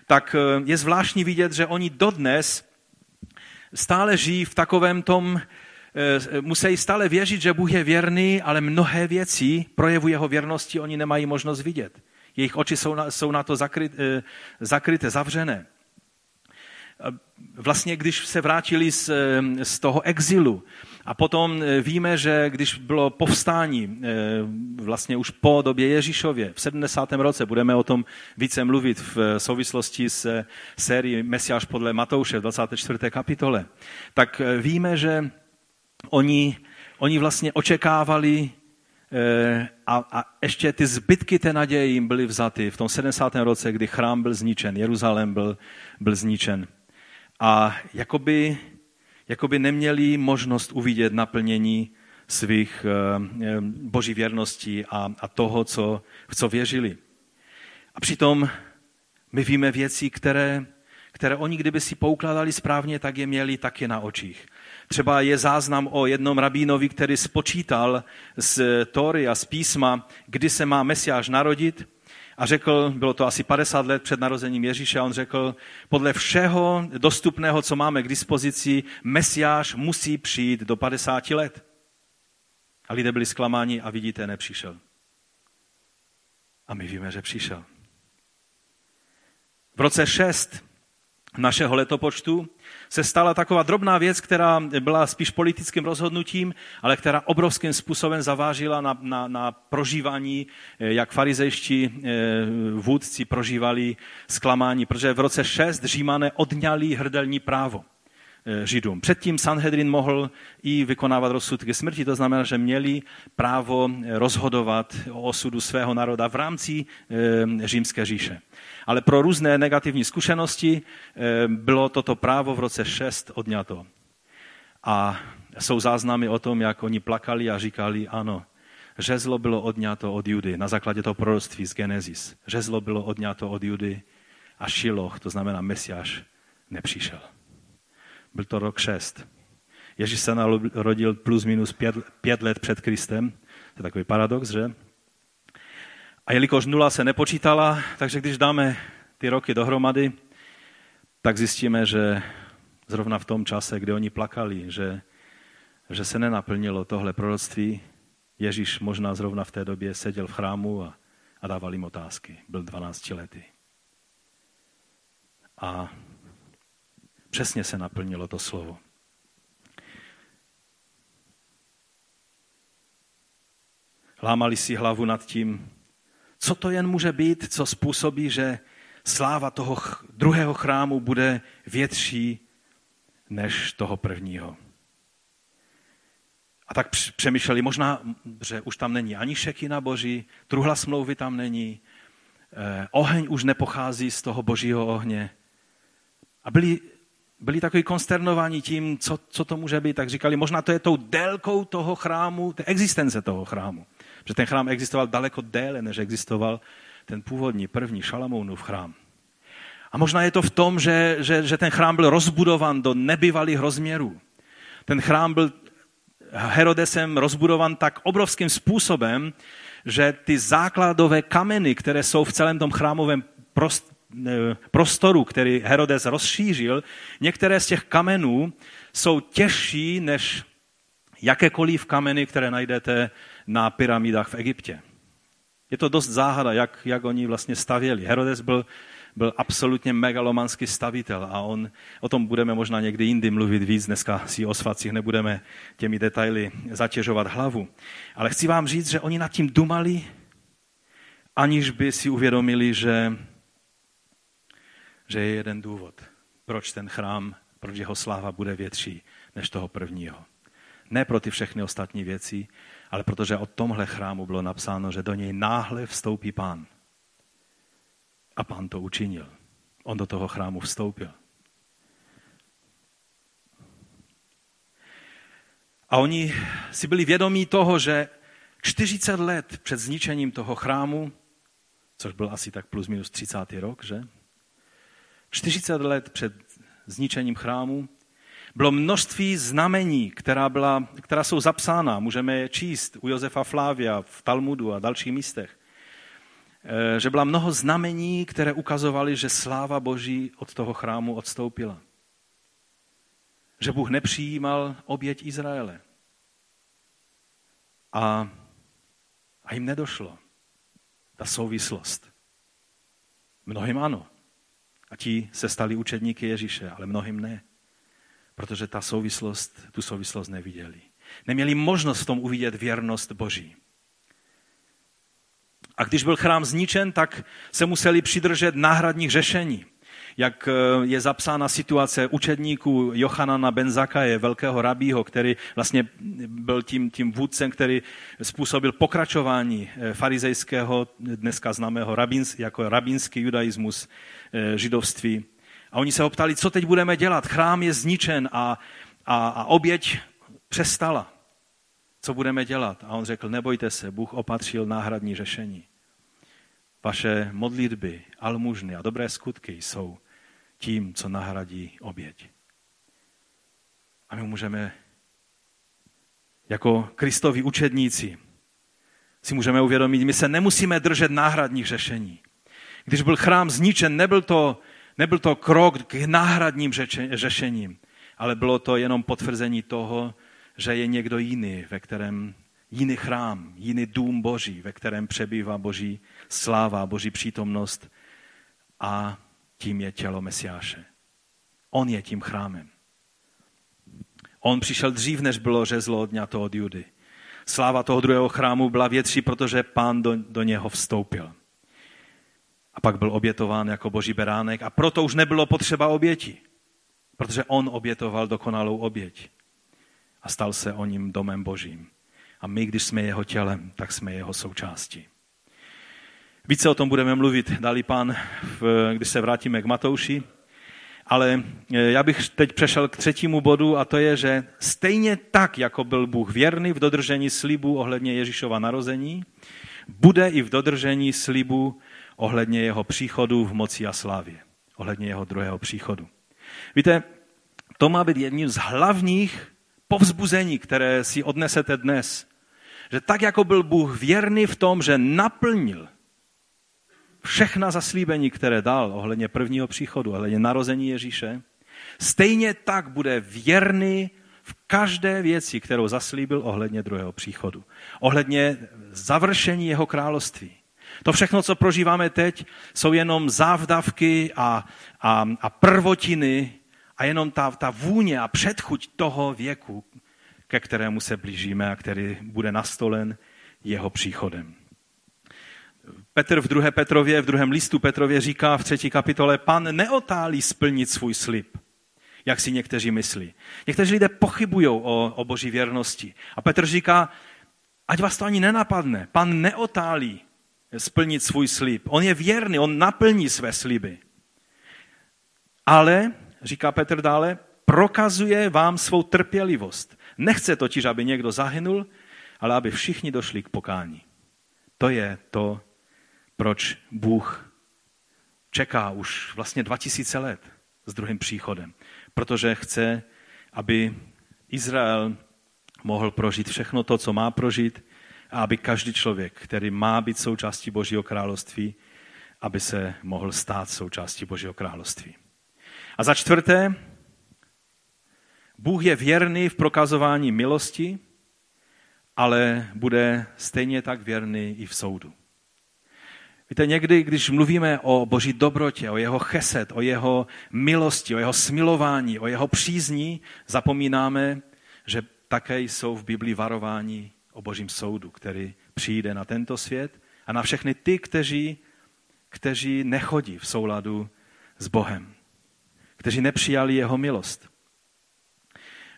Tak je zvláštní vidět, že oni dodnes stále žijí v takovém tom musí stále věřit, že Bůh je věrný, ale mnohé věci, projevu jeho věrnosti, oni nemají možnost vidět. Jejich oči jsou na, jsou na to zakryt, eh, zakryté, zavřené. Vlastně, když se vrátili z, eh, z toho exilu, a potom víme, že když bylo povstání, vlastně už po době Ježíšově, v 70. roce, budeme o tom více mluvit v souvislosti s sérií Mesiáš podle Matouše v 24. kapitole, tak víme, že oni, oni vlastně očekávali eh, a, a ještě ty zbytky té naděje jim byly vzaty v tom 70. roce, kdy chrám byl zničen, Jeruzalém byl, byl zničen. A jakoby, jakoby neměli možnost uvidět naplnění svých eh, boží věrností a, a toho, co, v co věřili. A přitom my víme věci, které, které oni, kdyby si poukládali správně, tak je měli taky na očích. Třeba je záznam o jednom rabínovi, který spočítal z Tory a z písma, kdy se má Mesiáš narodit a řekl, bylo to asi 50 let před narozením Ježíše, a on řekl, podle všeho dostupného, co máme k dispozici, Mesiáš musí přijít do 50 let. A lidé byli zklamáni a vidíte, nepřišel. A my víme, že přišel. V roce 6 našeho letopočtu se stala taková drobná věc, která byla spíš politickým rozhodnutím, ale která obrovským způsobem zavážila na, na, na prožívání, eh, jak farizejští eh, vůdci prožívali zklamání, protože v roce 6 římané odňali hrdelní právo. Eh, Židům. Předtím Sanhedrin mohl i vykonávat rozsudky smrti, to znamená, že měli právo rozhodovat o osudu svého národa v rámci římské říše. Ale pro různé negativní zkušenosti bylo toto právo v roce 6 odňato. A jsou záznamy o tom, jak oni plakali a říkali, ano, řezlo bylo odňato od Judy na základě toho proroctví z Genesis. Řezlo bylo odňato od Judy a Šiloch, to znamená Mesiáš, nepřišel. Byl to rok 6. Ježíš se narodil plus minus pět, pět let před Kristem. To je takový paradox, že? A jelikož nula se nepočítala, takže když dáme ty roky dohromady, tak zjistíme, že zrovna v tom čase, kdy oni plakali, že, že se nenaplnilo tohle proroctví, Ježíš možná zrovna v té době seděl v chrámu a, a dával jim otázky. Byl 12 lety. A přesně se naplnilo to slovo. Lámali si hlavu nad tím, co to jen může být, co způsobí, že sláva toho druhého chrámu bude větší než toho prvního. A tak přemýšleli, možná, že už tam není ani šekina boží, truhla smlouvy tam není, eh, oheň už nepochází z toho božího ohně. A byli, byli takový konsternovaní tím, co, co to může být, tak říkali, možná to je tou délkou toho chrámu, té existence toho chrámu. Že ten chrám existoval daleko déle, než existoval ten původní, první Šalamounův chrám. A možná je to v tom, že, že, že ten chrám byl rozbudovan do nebyvalých rozměrů. Ten chrám byl Herodesem rozbudovan tak obrovským způsobem, že ty základové kameny, které jsou v celém tom chrámovém prostoru, který Herodes rozšířil, některé z těch kamenů jsou těžší než jakékoliv kameny, které najdete na pyramidách v Egyptě. Je to dost záhada, jak, jak oni vlastně stavěli. Herodes byl byl absolutně megalomanský stavitel a on, o tom budeme možná někdy jindy mluvit víc, dneska si o svacích nebudeme těmi detaily zatěžovat hlavu. Ale chci vám říct, že oni nad tím dumali, aniž by si uvědomili, že, že je jeden důvod, proč ten chrám, proč jeho sláva bude větší než toho prvního. Ne pro ty všechny ostatní věci, ale protože o tomhle chrámu bylo napsáno, že do něj náhle vstoupí pán. A pán to učinil. On do toho chrámu vstoupil. A oni si byli vědomí toho, že 40 let před zničením toho chrámu, což byl asi tak plus minus 30. rok, že? 40 let před zničením chrámu bylo množství znamení, která, byla, která jsou zapsána. Můžeme je číst u Josefa Flávia v Talmudu a dalších místech. Eh, že byla mnoho znamení, které ukazovaly, že sláva Boží od toho chrámu odstoupila. Že Bůh nepřijímal oběť Izraele. A, a jim nedošlo ta souvislost. Mnohým ano. A ti se stali učedníky Ježíše, ale mnohým ne. Protože ta souvislost, tu souvislost neviděli. Neměli možnost v tom uvidět věrnost Boží. A když byl chrám zničen, tak se museli přidržet náhradních řešení. Jak eh, je zapsána situace učedníků Johanana Benzakaje, velkého rabího, který vlastně byl tím, tím vůdcem, který způsobil pokračování eh, farizejského, dneska známého rabins, jako rabínský judaismus eh, židovství. A oni se ho ptali, co teď budeme dělat? Chrám je zničen a, a, a oběť přestala co budeme dělat? A on řekl, nebojte se, Bůh opatřil náhradní řešení. Vaše modlitby, almužny a dobré skutky jsou tím, co nahradí oběť. A my můžeme jako Kristovi učedníci si můžeme uvědomit, my se nemusíme držet náhradních řešení. Když byl chrám zničen, nebyl to, nebyl to krok k náhradním řešením, ale bylo to jenom potvrzení toho, že je někdo jiný, ve kterém jiný chrám, jiný dům Boží, ve kterém přebývá Boží sláva, Boží přítomnost a tím je tělo Mesiáše. On je tím chrámem. On přišel dřív, než bylo řezlo odňato od Judy. Sláva toho druhého chrámu byla větší, protože pán do, do něho vstoupil. A pak byl obětován jako boží beránek a proto už nebylo potřeba oběti, protože on obětoval dokonalou oběť a stal se o ním domem božím. A my, když jsme jeho tělem, tak jsme jeho součástí. Více o tom budeme mluvit, dali pán, když se vrátíme k Matouši. Ale e, já bych teď přešel k třetímu bodu a to je, že stejně tak, jako byl Bůh věrný v dodržení slibu ohledně Ježíšova narození, bude i v dodržení slibu ohledně jeho příchodu v moci a slávě. Ohledně jeho druhého příchodu. Víte, to má být jedním z hlavních povzbuzení, které si odnesete dnes. Že tak, jako byl Bůh věrný v tom, že naplnil všechna zaslíbení, které dal ohledně prvního příchodu, ohledně narození Ježíše, stejně tak bude věrný v každé věci, kterou zaslíbil ohledně druhého příchodu. Ohledně završení jeho království. To všechno, co prožíváme teď, jsou jenom závdavky a, a, a prvotiny a jenom ta, ta vůně a předchuť toho věku, ke kterému se blížíme a který bude nastolen jeho příchodem. Petr v druhé Petrově, v druhém listu Petrově říká v třetí kapitole, pan neotálí splnit svůj slib, jak si někteří myslí. Někteří lidé pochybují o, o boží věrnosti. A Petr říká, ať vás to ani nenapadne, pan neotálí splnit svůj slib. On je věrný, on naplní své sliby. Ale, říká Petr dále, prokazuje vám svou trpělivost. Nechce totiž, aby někdo zahynul, ale aby všichni došli k pokání. To je to, proč Bůh čeká už vlastně 2000 let s druhým příchodem. Protože chce, aby Izrael mohl prožít všechno to, co má prožít, a aby každý člověk, který má být součástí Božího království, aby se mohl stát součástí Božího království. A za čtvrté, Bůh je věrný v prokazování milosti, ale bude stejně tak věrný i v soudu. Víte, někdy, když mluvíme o boží dobrotě, o jeho cheset, o jeho milosti, o jeho smilování, o jeho přízní, zapomínáme, že také jsou v Biblii varování o božím soudu, který přijde na tento svět a na všechny ty, kteří, kteří nechodí v souladu s Bohem, kteří nepřijali jeho milost.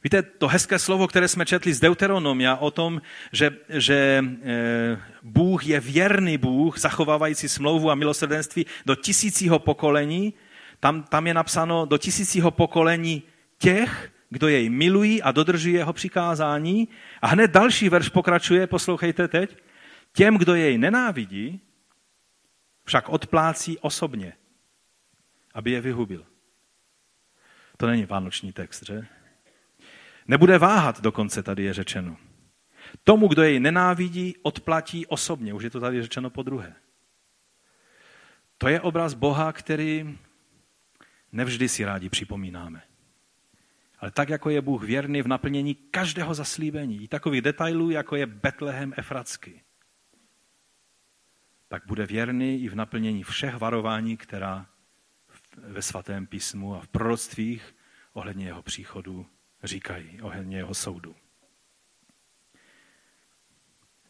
Víte, to hezké slovo, které jsme četli z Deuteronomia o tom, že, že eh, Bůh je věrný Bůh, zachovávající smlouvu a milosrdenství do tisícího pokolení, tam, tam je napsáno do tisícího pokolení těch, kdo jej milují a dodržují jeho přikázání. A hned další verš pokračuje, poslouchejte teď. Těm, kdo jej nenávidí, však odplácí osobně, aby je vyhubil. To není vánoční text, že? Nebude váhat, dokonce tady je řečeno. Tomu, kdo jej nenávidí, odplatí osobně. Už je to tady řečeno po druhé. To je obraz Boha, který nevždy si rádi připomínáme. Ale tak, jako je Bůh věrný v naplnění každého zaslíbení, i takových detailů, jako je Betlehem Efratsky, tak bude věrný i v naplnění všech varování, která ve svatém písmu a v proroctvích ohledně jeho příchodu říkají ohledně jeho soudu.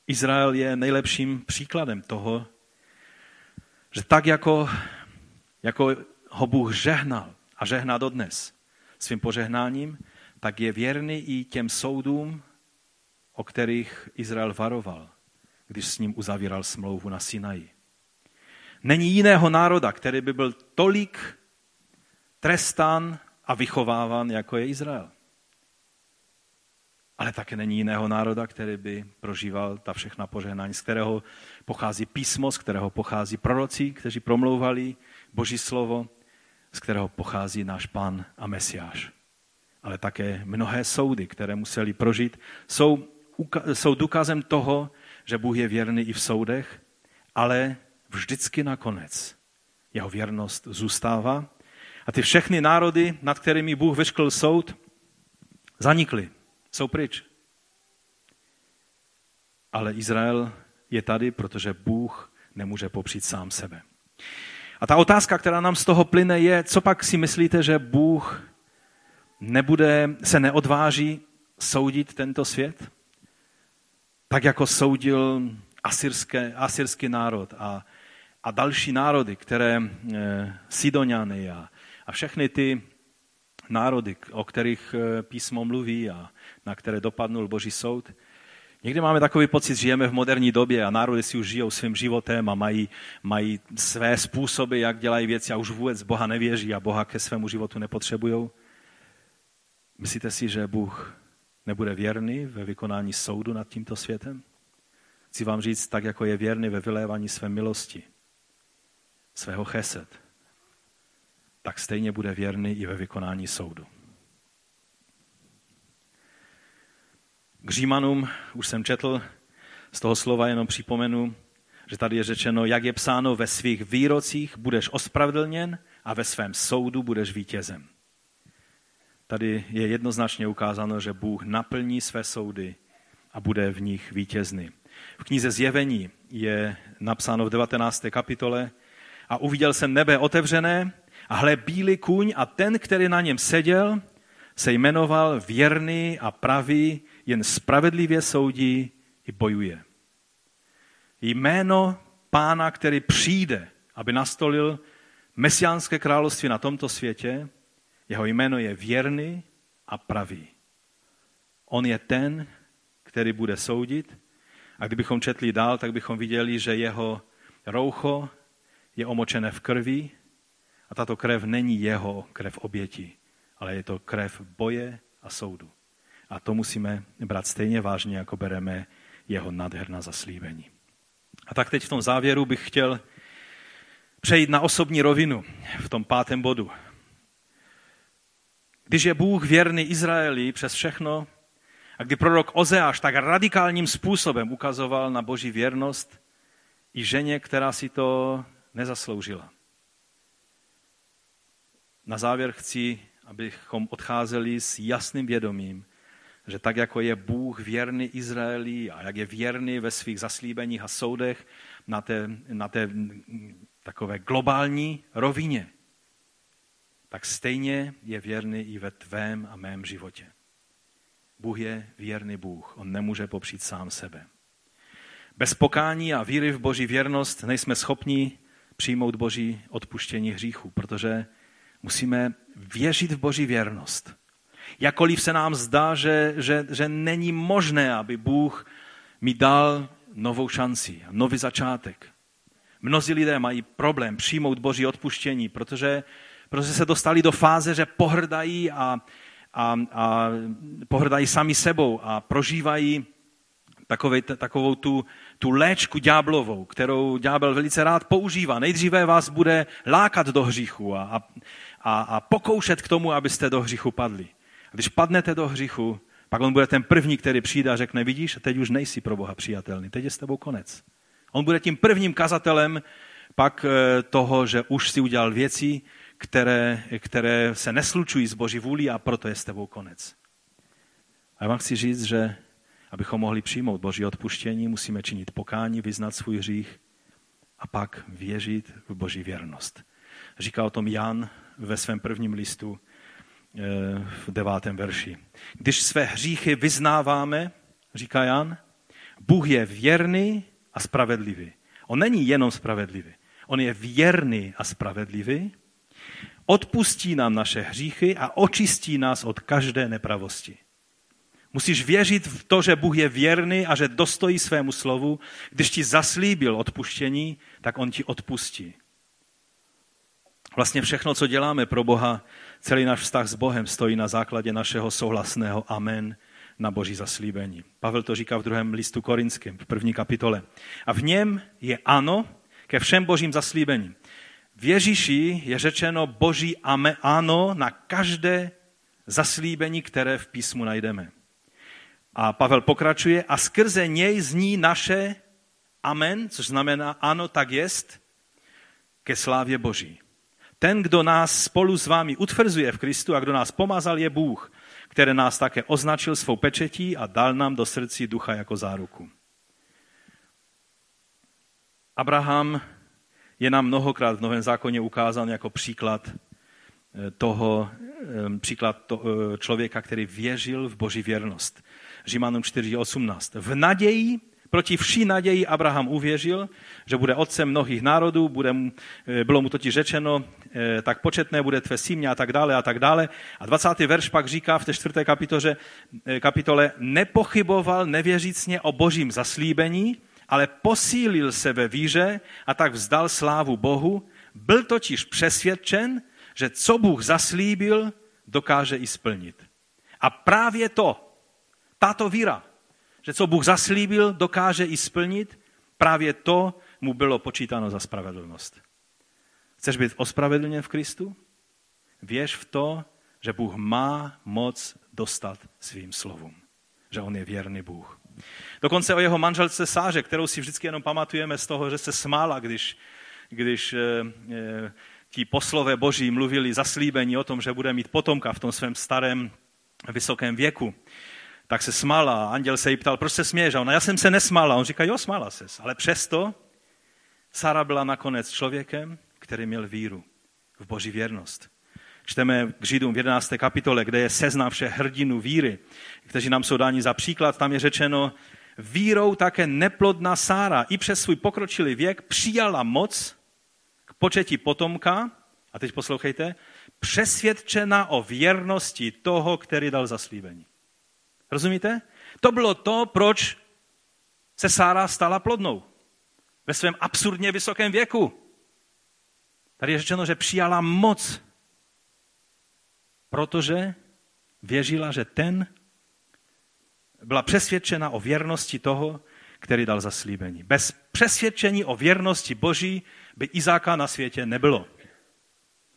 Izrael je nejlepším příkladem toho, že tak jako, jako ho Bůh žehnal a žehná dodnes svým požehnáním, tak je věrný i těm soudům, o kterých Izrael varoval, když s ním uzavíral smlouvu na Sinaji. Není jiného národa, který by byl tolik trestán a vychováván, jako je Izrael ale také není jiného národa, který by prožíval ta všechna požehnání, z kterého pochází písmo, z kterého pochází proroci, kteří promlouvali Boží slovo, z kterého pochází náš pán a mesiáš. Ale také mnohé soudy, které museli prožít, jsou, jsou důkazem toho, že Bůh je věrný i v soudech, ale vždycky nakonec jeho věrnost zůstává. A ty všechny národy, nad kterými Bůh vyškl soud, zanikly jsou pryč. Ale Izrael je tady, protože Bůh nemůže popřít sám sebe. A ta otázka, která nám z toho plyne, je, co pak si myslíte, že Bůh nebude, se neodváží soudit tento svět? Tak jako soudil asyrské, asyrský národ a, a další národy, které e, Sidoniany a, a všechny ty národy, o kterých eh, písmo mluví a na které dopadnul Boží soud. Někdy máme takový pocit, že žijeme v moderní době a národy si už žijou svým životem a mají, mají své způsoby, jak dělají věci a už vůbec Boha nevěří a Boha ke svému životu nepotřebují. Myslíte si, že Bůh nebude věrný ve vykonání soudu nad tímto světem? Chci vám říct, tak jako je věrný ve vylévání své milosti, svého cheset, tak stejně bude věrný i ve vykonání soudu. K Římanům už jsem četl, z toho slova jenom připomenu, že tady je řečeno, jak je psáno, ve svých výrocích budeš ospravedlněn a ve svém soudu budeš vítězem. Tady je jednoznačně ukázáno, že Bůh naplní své soudy a bude v nich vítězný. V knize Zjevení je napsáno v 19. kapitole a uviděl jsem nebe otevřené a hle bílý kůň a ten, který na něm seděl, se jmenoval věrný a pravý, jen spravedlivě soudí i bojuje. Jméno pána, který přijde, aby nastolil mesiánské království na tomto světě, jeho jméno je věrný a pravý. On je ten, který bude soudit. A kdybychom četli dál, tak bychom viděli, že jeho roucho je omočené v krvi a tato krev není jeho krev oběti, ale je to krev boje a soudu. A to musíme brát stejně vážně, jako bereme jeho nádherná zaslíbení. A tak teď v tom závěru bych chtěl přejít na osobní rovinu v tom pátém bodu. Když je Bůh věrný Izraeli přes všechno, a kdy prorok Ozeáš tak radikálním způsobem ukazoval na boží věrnost i ženě, která si to nezasloužila. Na závěr chci, abychom odcházeli s jasným vědomím, že tak, jako je Bůh věrný Izraeli a jak je věrný ve svých zaslíbeních a soudech na té, na té takové globální rovině, tak stejně je věrný i ve tvém a mém životě. Bůh je věrný Bůh, on nemůže popřít sám sebe. Bez pokání a víry v boží věrnost nejsme schopni přijmout boží odpuštění hříchů, protože musíme věřit v boží věrnost. Jakoliv se nám zdá, že, že, že není možné, aby Bůh mi dal novou šanci, nový začátek. Mnozí lidé mají problém přijmout boží odpuštění, protože, protože se dostali do fáze, že pohrdají a, a, a pohrdají sami sebou a prožívají takovej, takovou tu, tu léčku ďáblovou, kterou ďábel velice rád používá. Nejdříve vás bude lákat do hříchu a, a, a pokoušet k tomu, abyste do hříchu padli. Když padnete do hříchu, pak on bude ten první, který přijde a řekne, vidíš, teď už nejsi pro Boha přijatelný, teď je s tebou konec. On bude tím prvním kazatelem pak eh, toho, že už si udělal věci, které, které se neslučují s Boží vůli a proto je s tebou konec. A já vám chci říct, že abychom mohli přijmout Boží odpuštění, musíme činit pokání, vyznat svůj hřích a pak věřit v Boží věrnost. Říká o tom Jan ve svém prvním listu v devátém verši. Když své hříchy vyznáváme, říká Jan, Bůh je věrný a spravedlivý. On není jenom spravedlivý. On je věrný a spravedlivý, odpustí nám naše hříchy a očistí nás od každé nepravosti. Musíš věřit v to, že Bůh je věrný a že dostojí svému slovu. Když ti zaslíbil odpuštění, tak on ti odpustí. Vlastně všechno, co děláme pro Boha, celý náš vztah s Bohem stojí na základě našeho souhlasného amen na boží zaslíbení. Pavel to říká v druhém listu korinském, v první kapitole. A v něm je ano ke všem božím zaslíbením. V Ježíši je řečeno boží ame, ano na každé zaslíbení, které v písmu najdeme. A Pavel pokračuje, a skrze něj zní naše amen, což znamená ano, tak jest, ke slávě Boží. Ten, kdo nás spolu s vámi utvrzuje v Kristu a kdo nás pomazal, je Bůh, který nás také označil svou pečetí a dal nám do srdcí ducha jako záruku. Abraham je nám mnohokrát v Novém zákoně ukázán jako příklad eh, toho, eh, příklad to, eh, člověka, který věřil v boží věrnost. Římanům 4.18. V naději, proti vší naději Abraham uvěřil, že bude otcem mnohých národů, bude, bylo mu totiž řečeno, tak početné bude tvé símě a tak dále a tak dále. A 20. verš pak říká v té čtvrté kapitole, kapitole nepochyboval nevěřícně o božím zaslíbení, ale posílil se ve víře a tak vzdal slávu Bohu. Byl totiž přesvědčen, že co Bůh zaslíbil, dokáže i splnit. A právě to, tato víra, že co Bůh zaslíbil, dokáže i splnit, právě to mu bylo počítáno za spravedlnost. Chceš být ospravedlněn v Kristu? Věř v to, že Bůh má moc dostat svým slovům. že on je věrný Bůh. Dokonce o jeho manželce Sáře, kterou si vždycky jenom pamatujeme z toho, že se smála, když, když e, e, ti poslové boží mluvili zaslíbení o tom, že bude mít potomka v tom svém starém vysokém věku. Tak se smála anděl se jí ptal, proč se směješ? A ona, já jsem se nesmála. On říká, jo, smála ses. Ale přesto Sara byla nakonec člověkem, který měl víru v boží věrnost. Čteme k Židům v 11. kapitole, kde je seznam všech hrdinů víry, kteří nám jsou dáni za příklad. Tam je řečeno, vírou také neplodná Sára i přes svůj pokročilý věk přijala moc k početí potomka, a teď poslouchejte, přesvědčena o věrnosti toho, který dal zaslíbení. Rozumíte? To bylo to, proč se Sára stala plodnou. Ve svém absurdně vysokém věku. Tady je řečeno, že přijala moc, protože věřila, že ten byla přesvědčena o věrnosti toho, který dal zaslíbení. Bez přesvědčení o věrnosti Boží by Izáka na světě nebylo.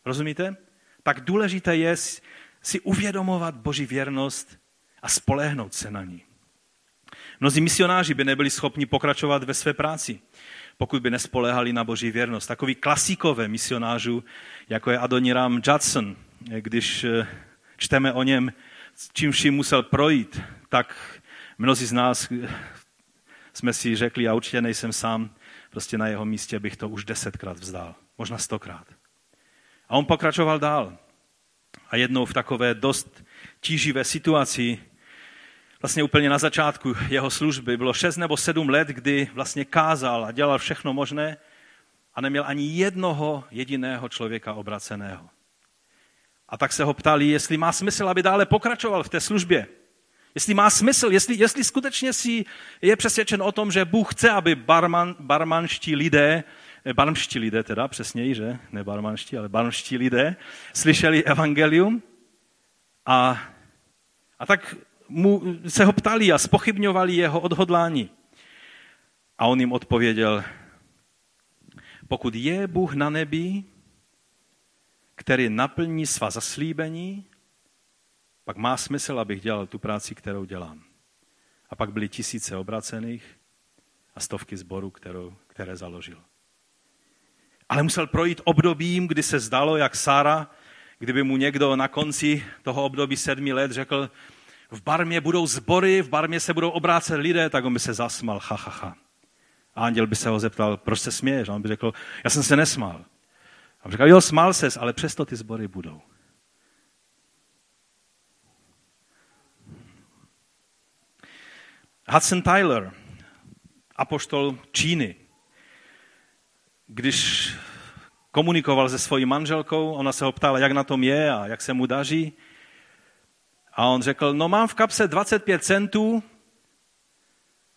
Rozumíte? Tak důležité je si uvědomovat Boží věrnost a spolehnout se na ní. Mnozí misionáři by nebyli schopni pokračovat ve své práci, pokud by nespoléhali na boží věrnost. Takový klasikové misionářů, jako je Adoniram Judson, když eh, čteme o něm, čím vším musel projít, tak mnozí z nás eh, jsme si řekli, a určitě nejsem sám, prostě na jeho místě bych to už desetkrát vzdal, možná stokrát. A on pokračoval dál. A jednou v takové dost tíživé situaci vlastně úplně na začátku jeho služby. Bylo šest nebo sedm let, kdy vlastně kázal a dělal všechno možné a neměl ani jednoho jediného člověka obraceného. A tak se ho ptali, jestli má smysl, aby dále pokračoval v té službě. Jestli má smysl, jestli, jestli skutečně si je přesvědčen o tom, že Bůh chce, aby barman, barmanští lidé, eh, barmští lidé teda, přesněji, že? Ne barmanští, ale barmští lidé, slyšeli evangelium. A, a tak mu, se ho ptali a spochybňovali jeho odhodlání. A on jim odpověděl, pokud je Bůh na nebi, který naplní svá zaslíbení, pak má smysl, abych dělal tu práci, kterou dělám. A pak byly tisíce obracených a stovky zborů, které založil. Ale musel projít obdobím, kdy se zdalo, jak Sára, kdyby mu někdo na konci toho období sedmi let řekl, v barmě budou zbory, v barmě se budou obrácet lidé, tak on by se zasmal, ha, ha, ha. A anděl by se ho zeptal, proč se směješ? A on by řekl, já jsem se nesmál. A on říkal, jo, smál ses, ale přesto ty zbory budou. Hudson Tyler, apoštol Číny, když komunikoval se svojí manželkou, ona se ho ptala, jak na tom je a jak se mu daří. A on řekl, no mám v kapse 25 centů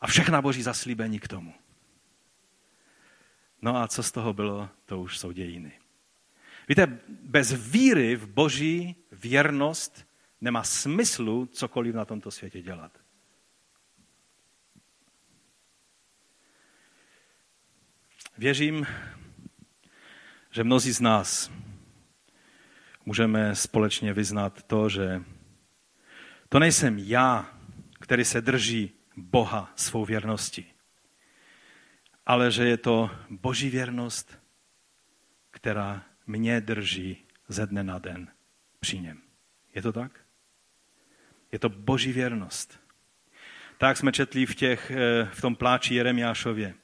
a všechna boží zaslíbení k tomu. No a co z toho bylo, to už jsou dějiny. Víte, bez víry v boží věrnost nemá smyslu cokoliv na tomto světě dělat. Věřím, že mnozí z nás můžeme společně vyznat to, že to nejsem já, který se drží Boha svou věrností, ale že je to boží věrnost, která mě drží ze dne na den při něm. Je to tak? Je to boží věrnost. Tak jsme četli v, těch, eh, v tom pláči Jeremiášově,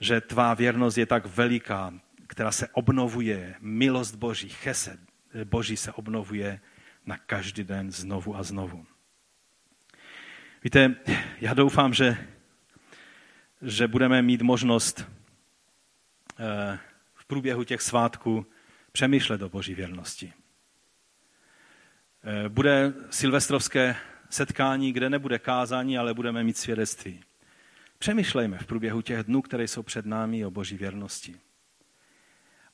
že tvá věrnost je tak veliká, která se obnovuje, milost Boží, chesed Boží se obnovuje na každý den znovu a znovu. Víte, já doufám, že, že budeme mít možnost eh, v průběhu těch svátků přemýšlet o Boží věrnosti. Eh, bude silvestrovské setkání, kde nebude kázání, ale budeme mít svědectví. Přemýšlejme v průběhu těch dnů, které jsou před námi, o Boží věrnosti.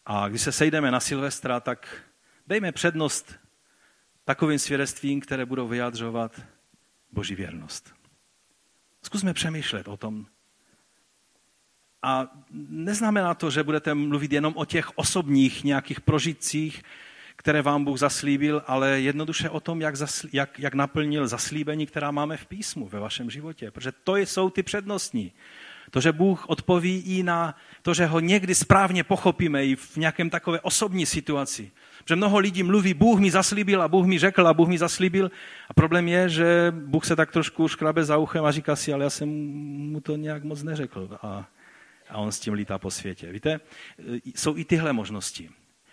A když se sejdeme na Silvestra, tak dejme přednost takovým svědectvím, které budou vyjadřovat Boží věrnost. Zkusme přemýšlet o tom. A neznamená to, že budete mluvit jenom o těch osobních nějakých prožitcích, které vám Bůh zaslíbil, ale jednoduše o tom, jak, zasl, jak, jak naplnil zaslíbení, která máme v písmu ve vašem životě. Protože to jsou ty přednostní. To, že Bůh odpoví i na to, že ho někdy správně pochopíme i v nějakém takové osobní situaci. Protože mnoho lidí mluví, Bůh mi zaslíbil a Bůh mi řekl a Bůh mi zaslíbil. A problém je, že Bůh se tak trošku škrabe za uchem a říká si, ale já jsem mu to nějak moc neřekl. A, a on s tím lítá po světě. Víte, jsou i tyhle možnosti.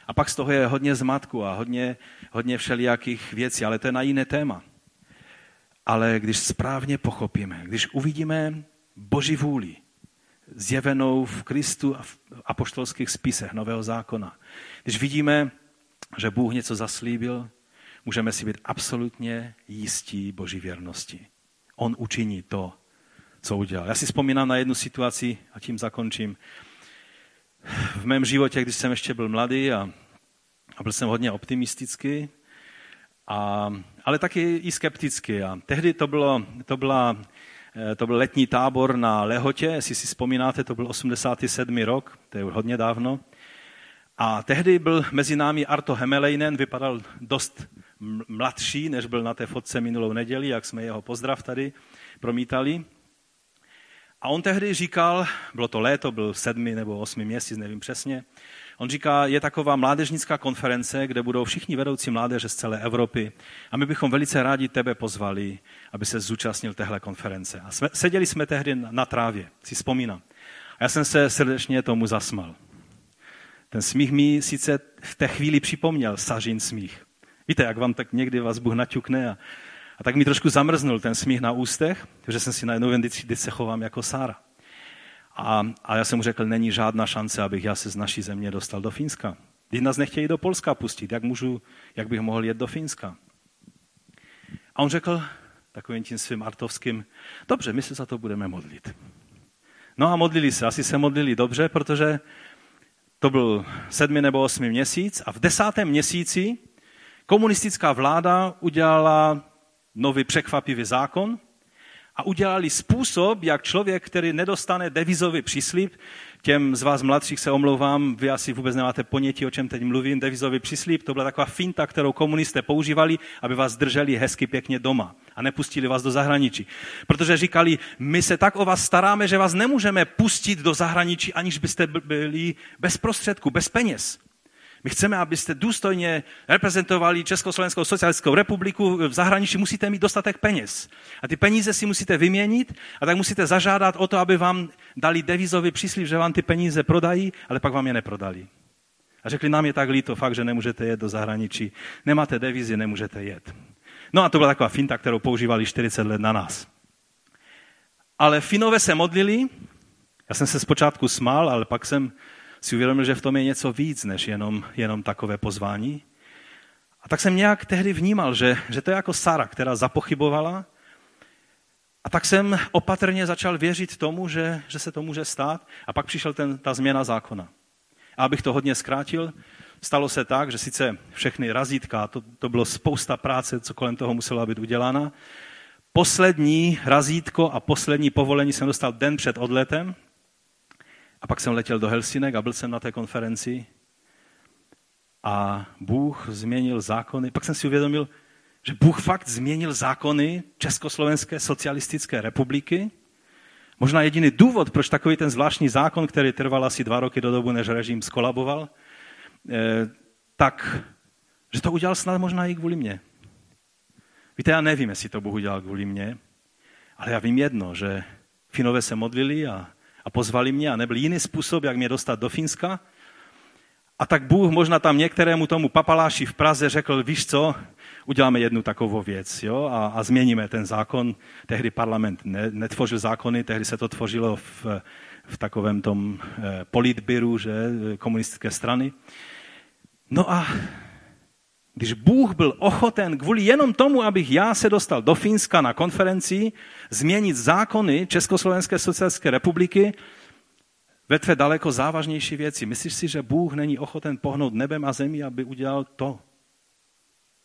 A pak z toho je hodně zmatku a hodně, hodně všelijakých věcí, ale to je na jiné téma. Ale když správně pochopíme, když uvidíme Boží vůli, zjevenou v Kristu a v apoštolských spisech Nového zákona, když vidíme, že Bůh něco zaslíbil, můžeme si být absolutně jistí Boží věrnosti. On učiní to, co udělal. Já si vzpomínám na jednu situaci a tím zakončím v mém životě, když jsem ještě byl mladý a, a byl jsem hodně optimistický, a, ale taky i skeptický. A tehdy to, bylo, to, byla, eh, to byl letní tábor na Lehotě, jestli si vzpomínáte, to byl 87. rok, to je hodně dávno. A tehdy byl mezi námi Arto Hemeleinen, vypadal dost mladší, než byl na té fotce minulou neděli, jak jsme jeho pozdrav tady promítali. A on tehdy říkal, bylo to léto, byl sedmi nebo osmi měsíc, nevím přesně, on říká, je taková mládežnická konference, kde budou všichni vedoucí mládeže z celé Evropy a my bychom velice rádi tebe pozvali, aby se zúčastnil téhle konference. A jsme, seděli jsme tehdy na trávě, si vzpomínám. A já jsem se srdečně tomu zasmal. Ten smích mi sice v té chvíli připomněl sažin smích. Víte, jak vám tak někdy vás Bůh naťukne a a tak mi trošku zamrznul ten smích na ústech, že jsem si najednou jen, když se chovám jako Sára. A, a já jsem mu řekl, není žádná šance, abych já se z naší země dostal do Fínska. Když nás nechtějí do Polska pustit, jak, můžu, jak bych mohl jet do Fínska? A on řekl takovým tím svým artovským, dobře, my se za to budeme modlit. No a modlili se, asi se modlili dobře, protože to byl sedmi nebo osmi měsíc a v desátém měsíci komunistická vláda udělala nový překvapivý zákon a udělali způsob, jak člověk, který nedostane devizový příslip, těm z vás mladších se omlouvám, vy asi vůbec nemáte ponětí, o čem teď mluvím, devizový příslip, to byla taková finta, kterou komunisté používali, aby vás drželi hezky pěkně doma a nepustili vás do zahraničí. Protože říkali, my se tak o vás staráme, že vás nemůžeme pustit do zahraničí, aniž byste byli bez prostředku, bez peněz. My chceme, abyste důstojně reprezentovali Československou socialistickou republiku v zahraničí, musíte mít dostatek peněz. A ty peníze si musíte vyměnit a tak musíte zažádat o to, aby vám dali devizový příslip, že vám ty peníze prodají, ale pak vám je neprodali. A řekli, nám je tak líto fakt, že nemůžete jet do zahraničí. Nemáte devizi, nemůžete jet. No a to byla taková finta, kterou používali 40 let na nás. Ale Finové se modlili, já jsem se zpočátku smál, ale pak jsem si uvědomil, že v tom je něco víc, než jenom, jenom takové pozvání. A tak jsem nějak tehdy vnímal, že, že to je jako Sara, která zapochybovala. A tak jsem opatrně začal věřit tomu, že, že se to může stát. A pak přišel ten, ta změna zákona. A abych to hodně zkrátil, stalo se tak, že sice všechny razítka, to, to bylo spousta práce, co kolem toho musela být udělána. Poslední razítko a poslední povolení jsem dostal den před odletem, a pak jsem letěl do Helsinek a byl jsem na té konferenci a Bůh změnil zákony. Pak jsem si uvědomil, že Bůh fakt změnil zákony Československé socialistické republiky. Možná jediný důvod, proč takový ten zvláštní zákon, který trval asi dva roky do dobu, než režim skolaboval, eh, tak, že to udělal snad možná i kvůli mně. Víte, já nevím, jestli to Bůh udělal kvůli mně, ale já vím jedno, že Finové se modlili a a pozvali mě a nebyl jiný způsob, jak mě dostat do Finska. A tak Bůh možná tam některému tomu papaláši v Praze řekl, víš co, uděláme jednu takovou věc jo, a, a změníme ten zákon. Tehdy parlament ne, netvořil zákony, tehdy se to tvořilo v, v takovém tom eh, politbyru, že, komunistické strany. No a když Bůh byl ochoten kvůli jenom tomu, abych já se dostal do Finska na konferenci, změnit zákony Československé socialistické republiky, ve tvé daleko závažnější věci. Myslíš si, že Bůh není ochoten pohnout nebem a zemí, aby udělal to,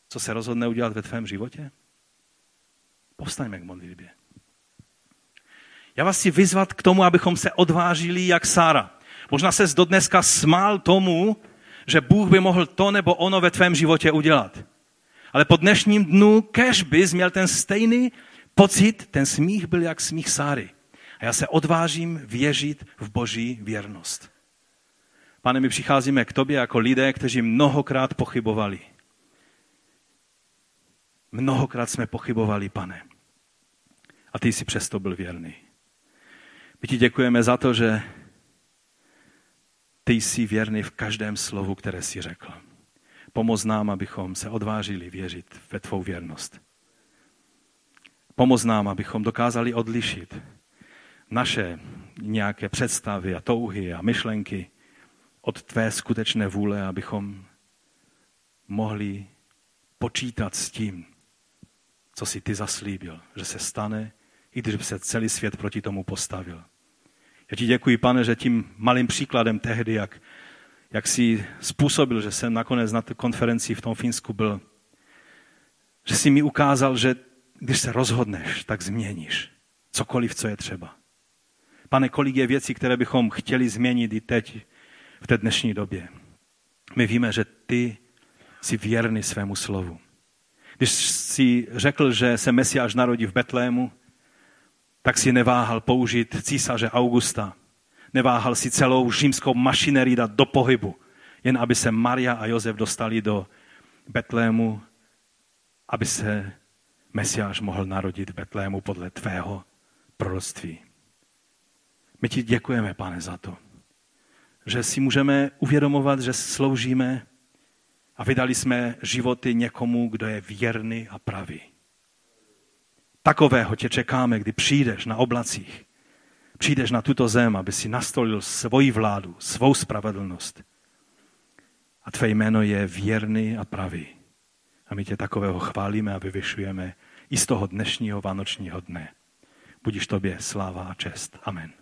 co se rozhodne udělat ve tvém životě? Povstaňme k modlitbě. Já vás chci vyzvat k tomu, abychom se odvážili jak Sára. Možná se do dneska smál tomu, že Bůh by mohl to nebo ono ve tvém životě udělat. Ale po dnešním dnu kež bys měl ten stejný pocit, ten smích byl jak smích Sáry. A já se odvážím věřit v boží věrnost. Pane, my přicházíme k tobě jako lidé, kteří mnohokrát pochybovali. Mnohokrát jsme pochybovali, pane. A ty jsi přesto byl věrný. My ti děkujeme za to, že ty jsi věrný v každém slovu, které jsi řekl. Pomoz nám, abychom se odvážili věřit ve tvou věrnost. Pomoz nám, abychom dokázali odlišit naše nějaké představy a touhy a myšlenky od tvé skutečné vůle, abychom mohli počítat s tím, co si ty zaslíbil, že se stane, i když se celý svět proti tomu postavil. Já ti děkuji, pane, že tím malým příkladem tehdy, jak, jak jsi způsobil, že jsem nakonec na té konferenci v tom Finsku byl, že jsi mi ukázal, že když se rozhodneš, tak změníš cokoliv, co je třeba. Pane, kolik je věcí, které bychom chtěli změnit i teď, v té dnešní době. My víme, že ty jsi věrný svému slovu. Když si řekl, že se Mesiáš narodí v Betlému, tak si neváhal použít císaře Augusta. Neváhal si celou římskou mašinerii dát do pohybu, jen aby se Maria a Josef dostali do Betlému, aby se Mesiáš mohl narodit v Betlému podle tvého proroctví. My ti děkujeme, pane, za to, že si můžeme uvědomovat, že sloužíme a vydali jsme životy někomu, kdo je věrný a pravý. Takového tě čekáme, kdy přijdeš na oblacích. Přijdeš na tuto zem, aby si nastolil svoji vládu, svou spravedlnost. A tvé jméno je věrný a pravý. A my tě takového chválíme a vyvyšujeme i z toho dnešního vánočního dne. Budíš tobě sláva a čest. Amen.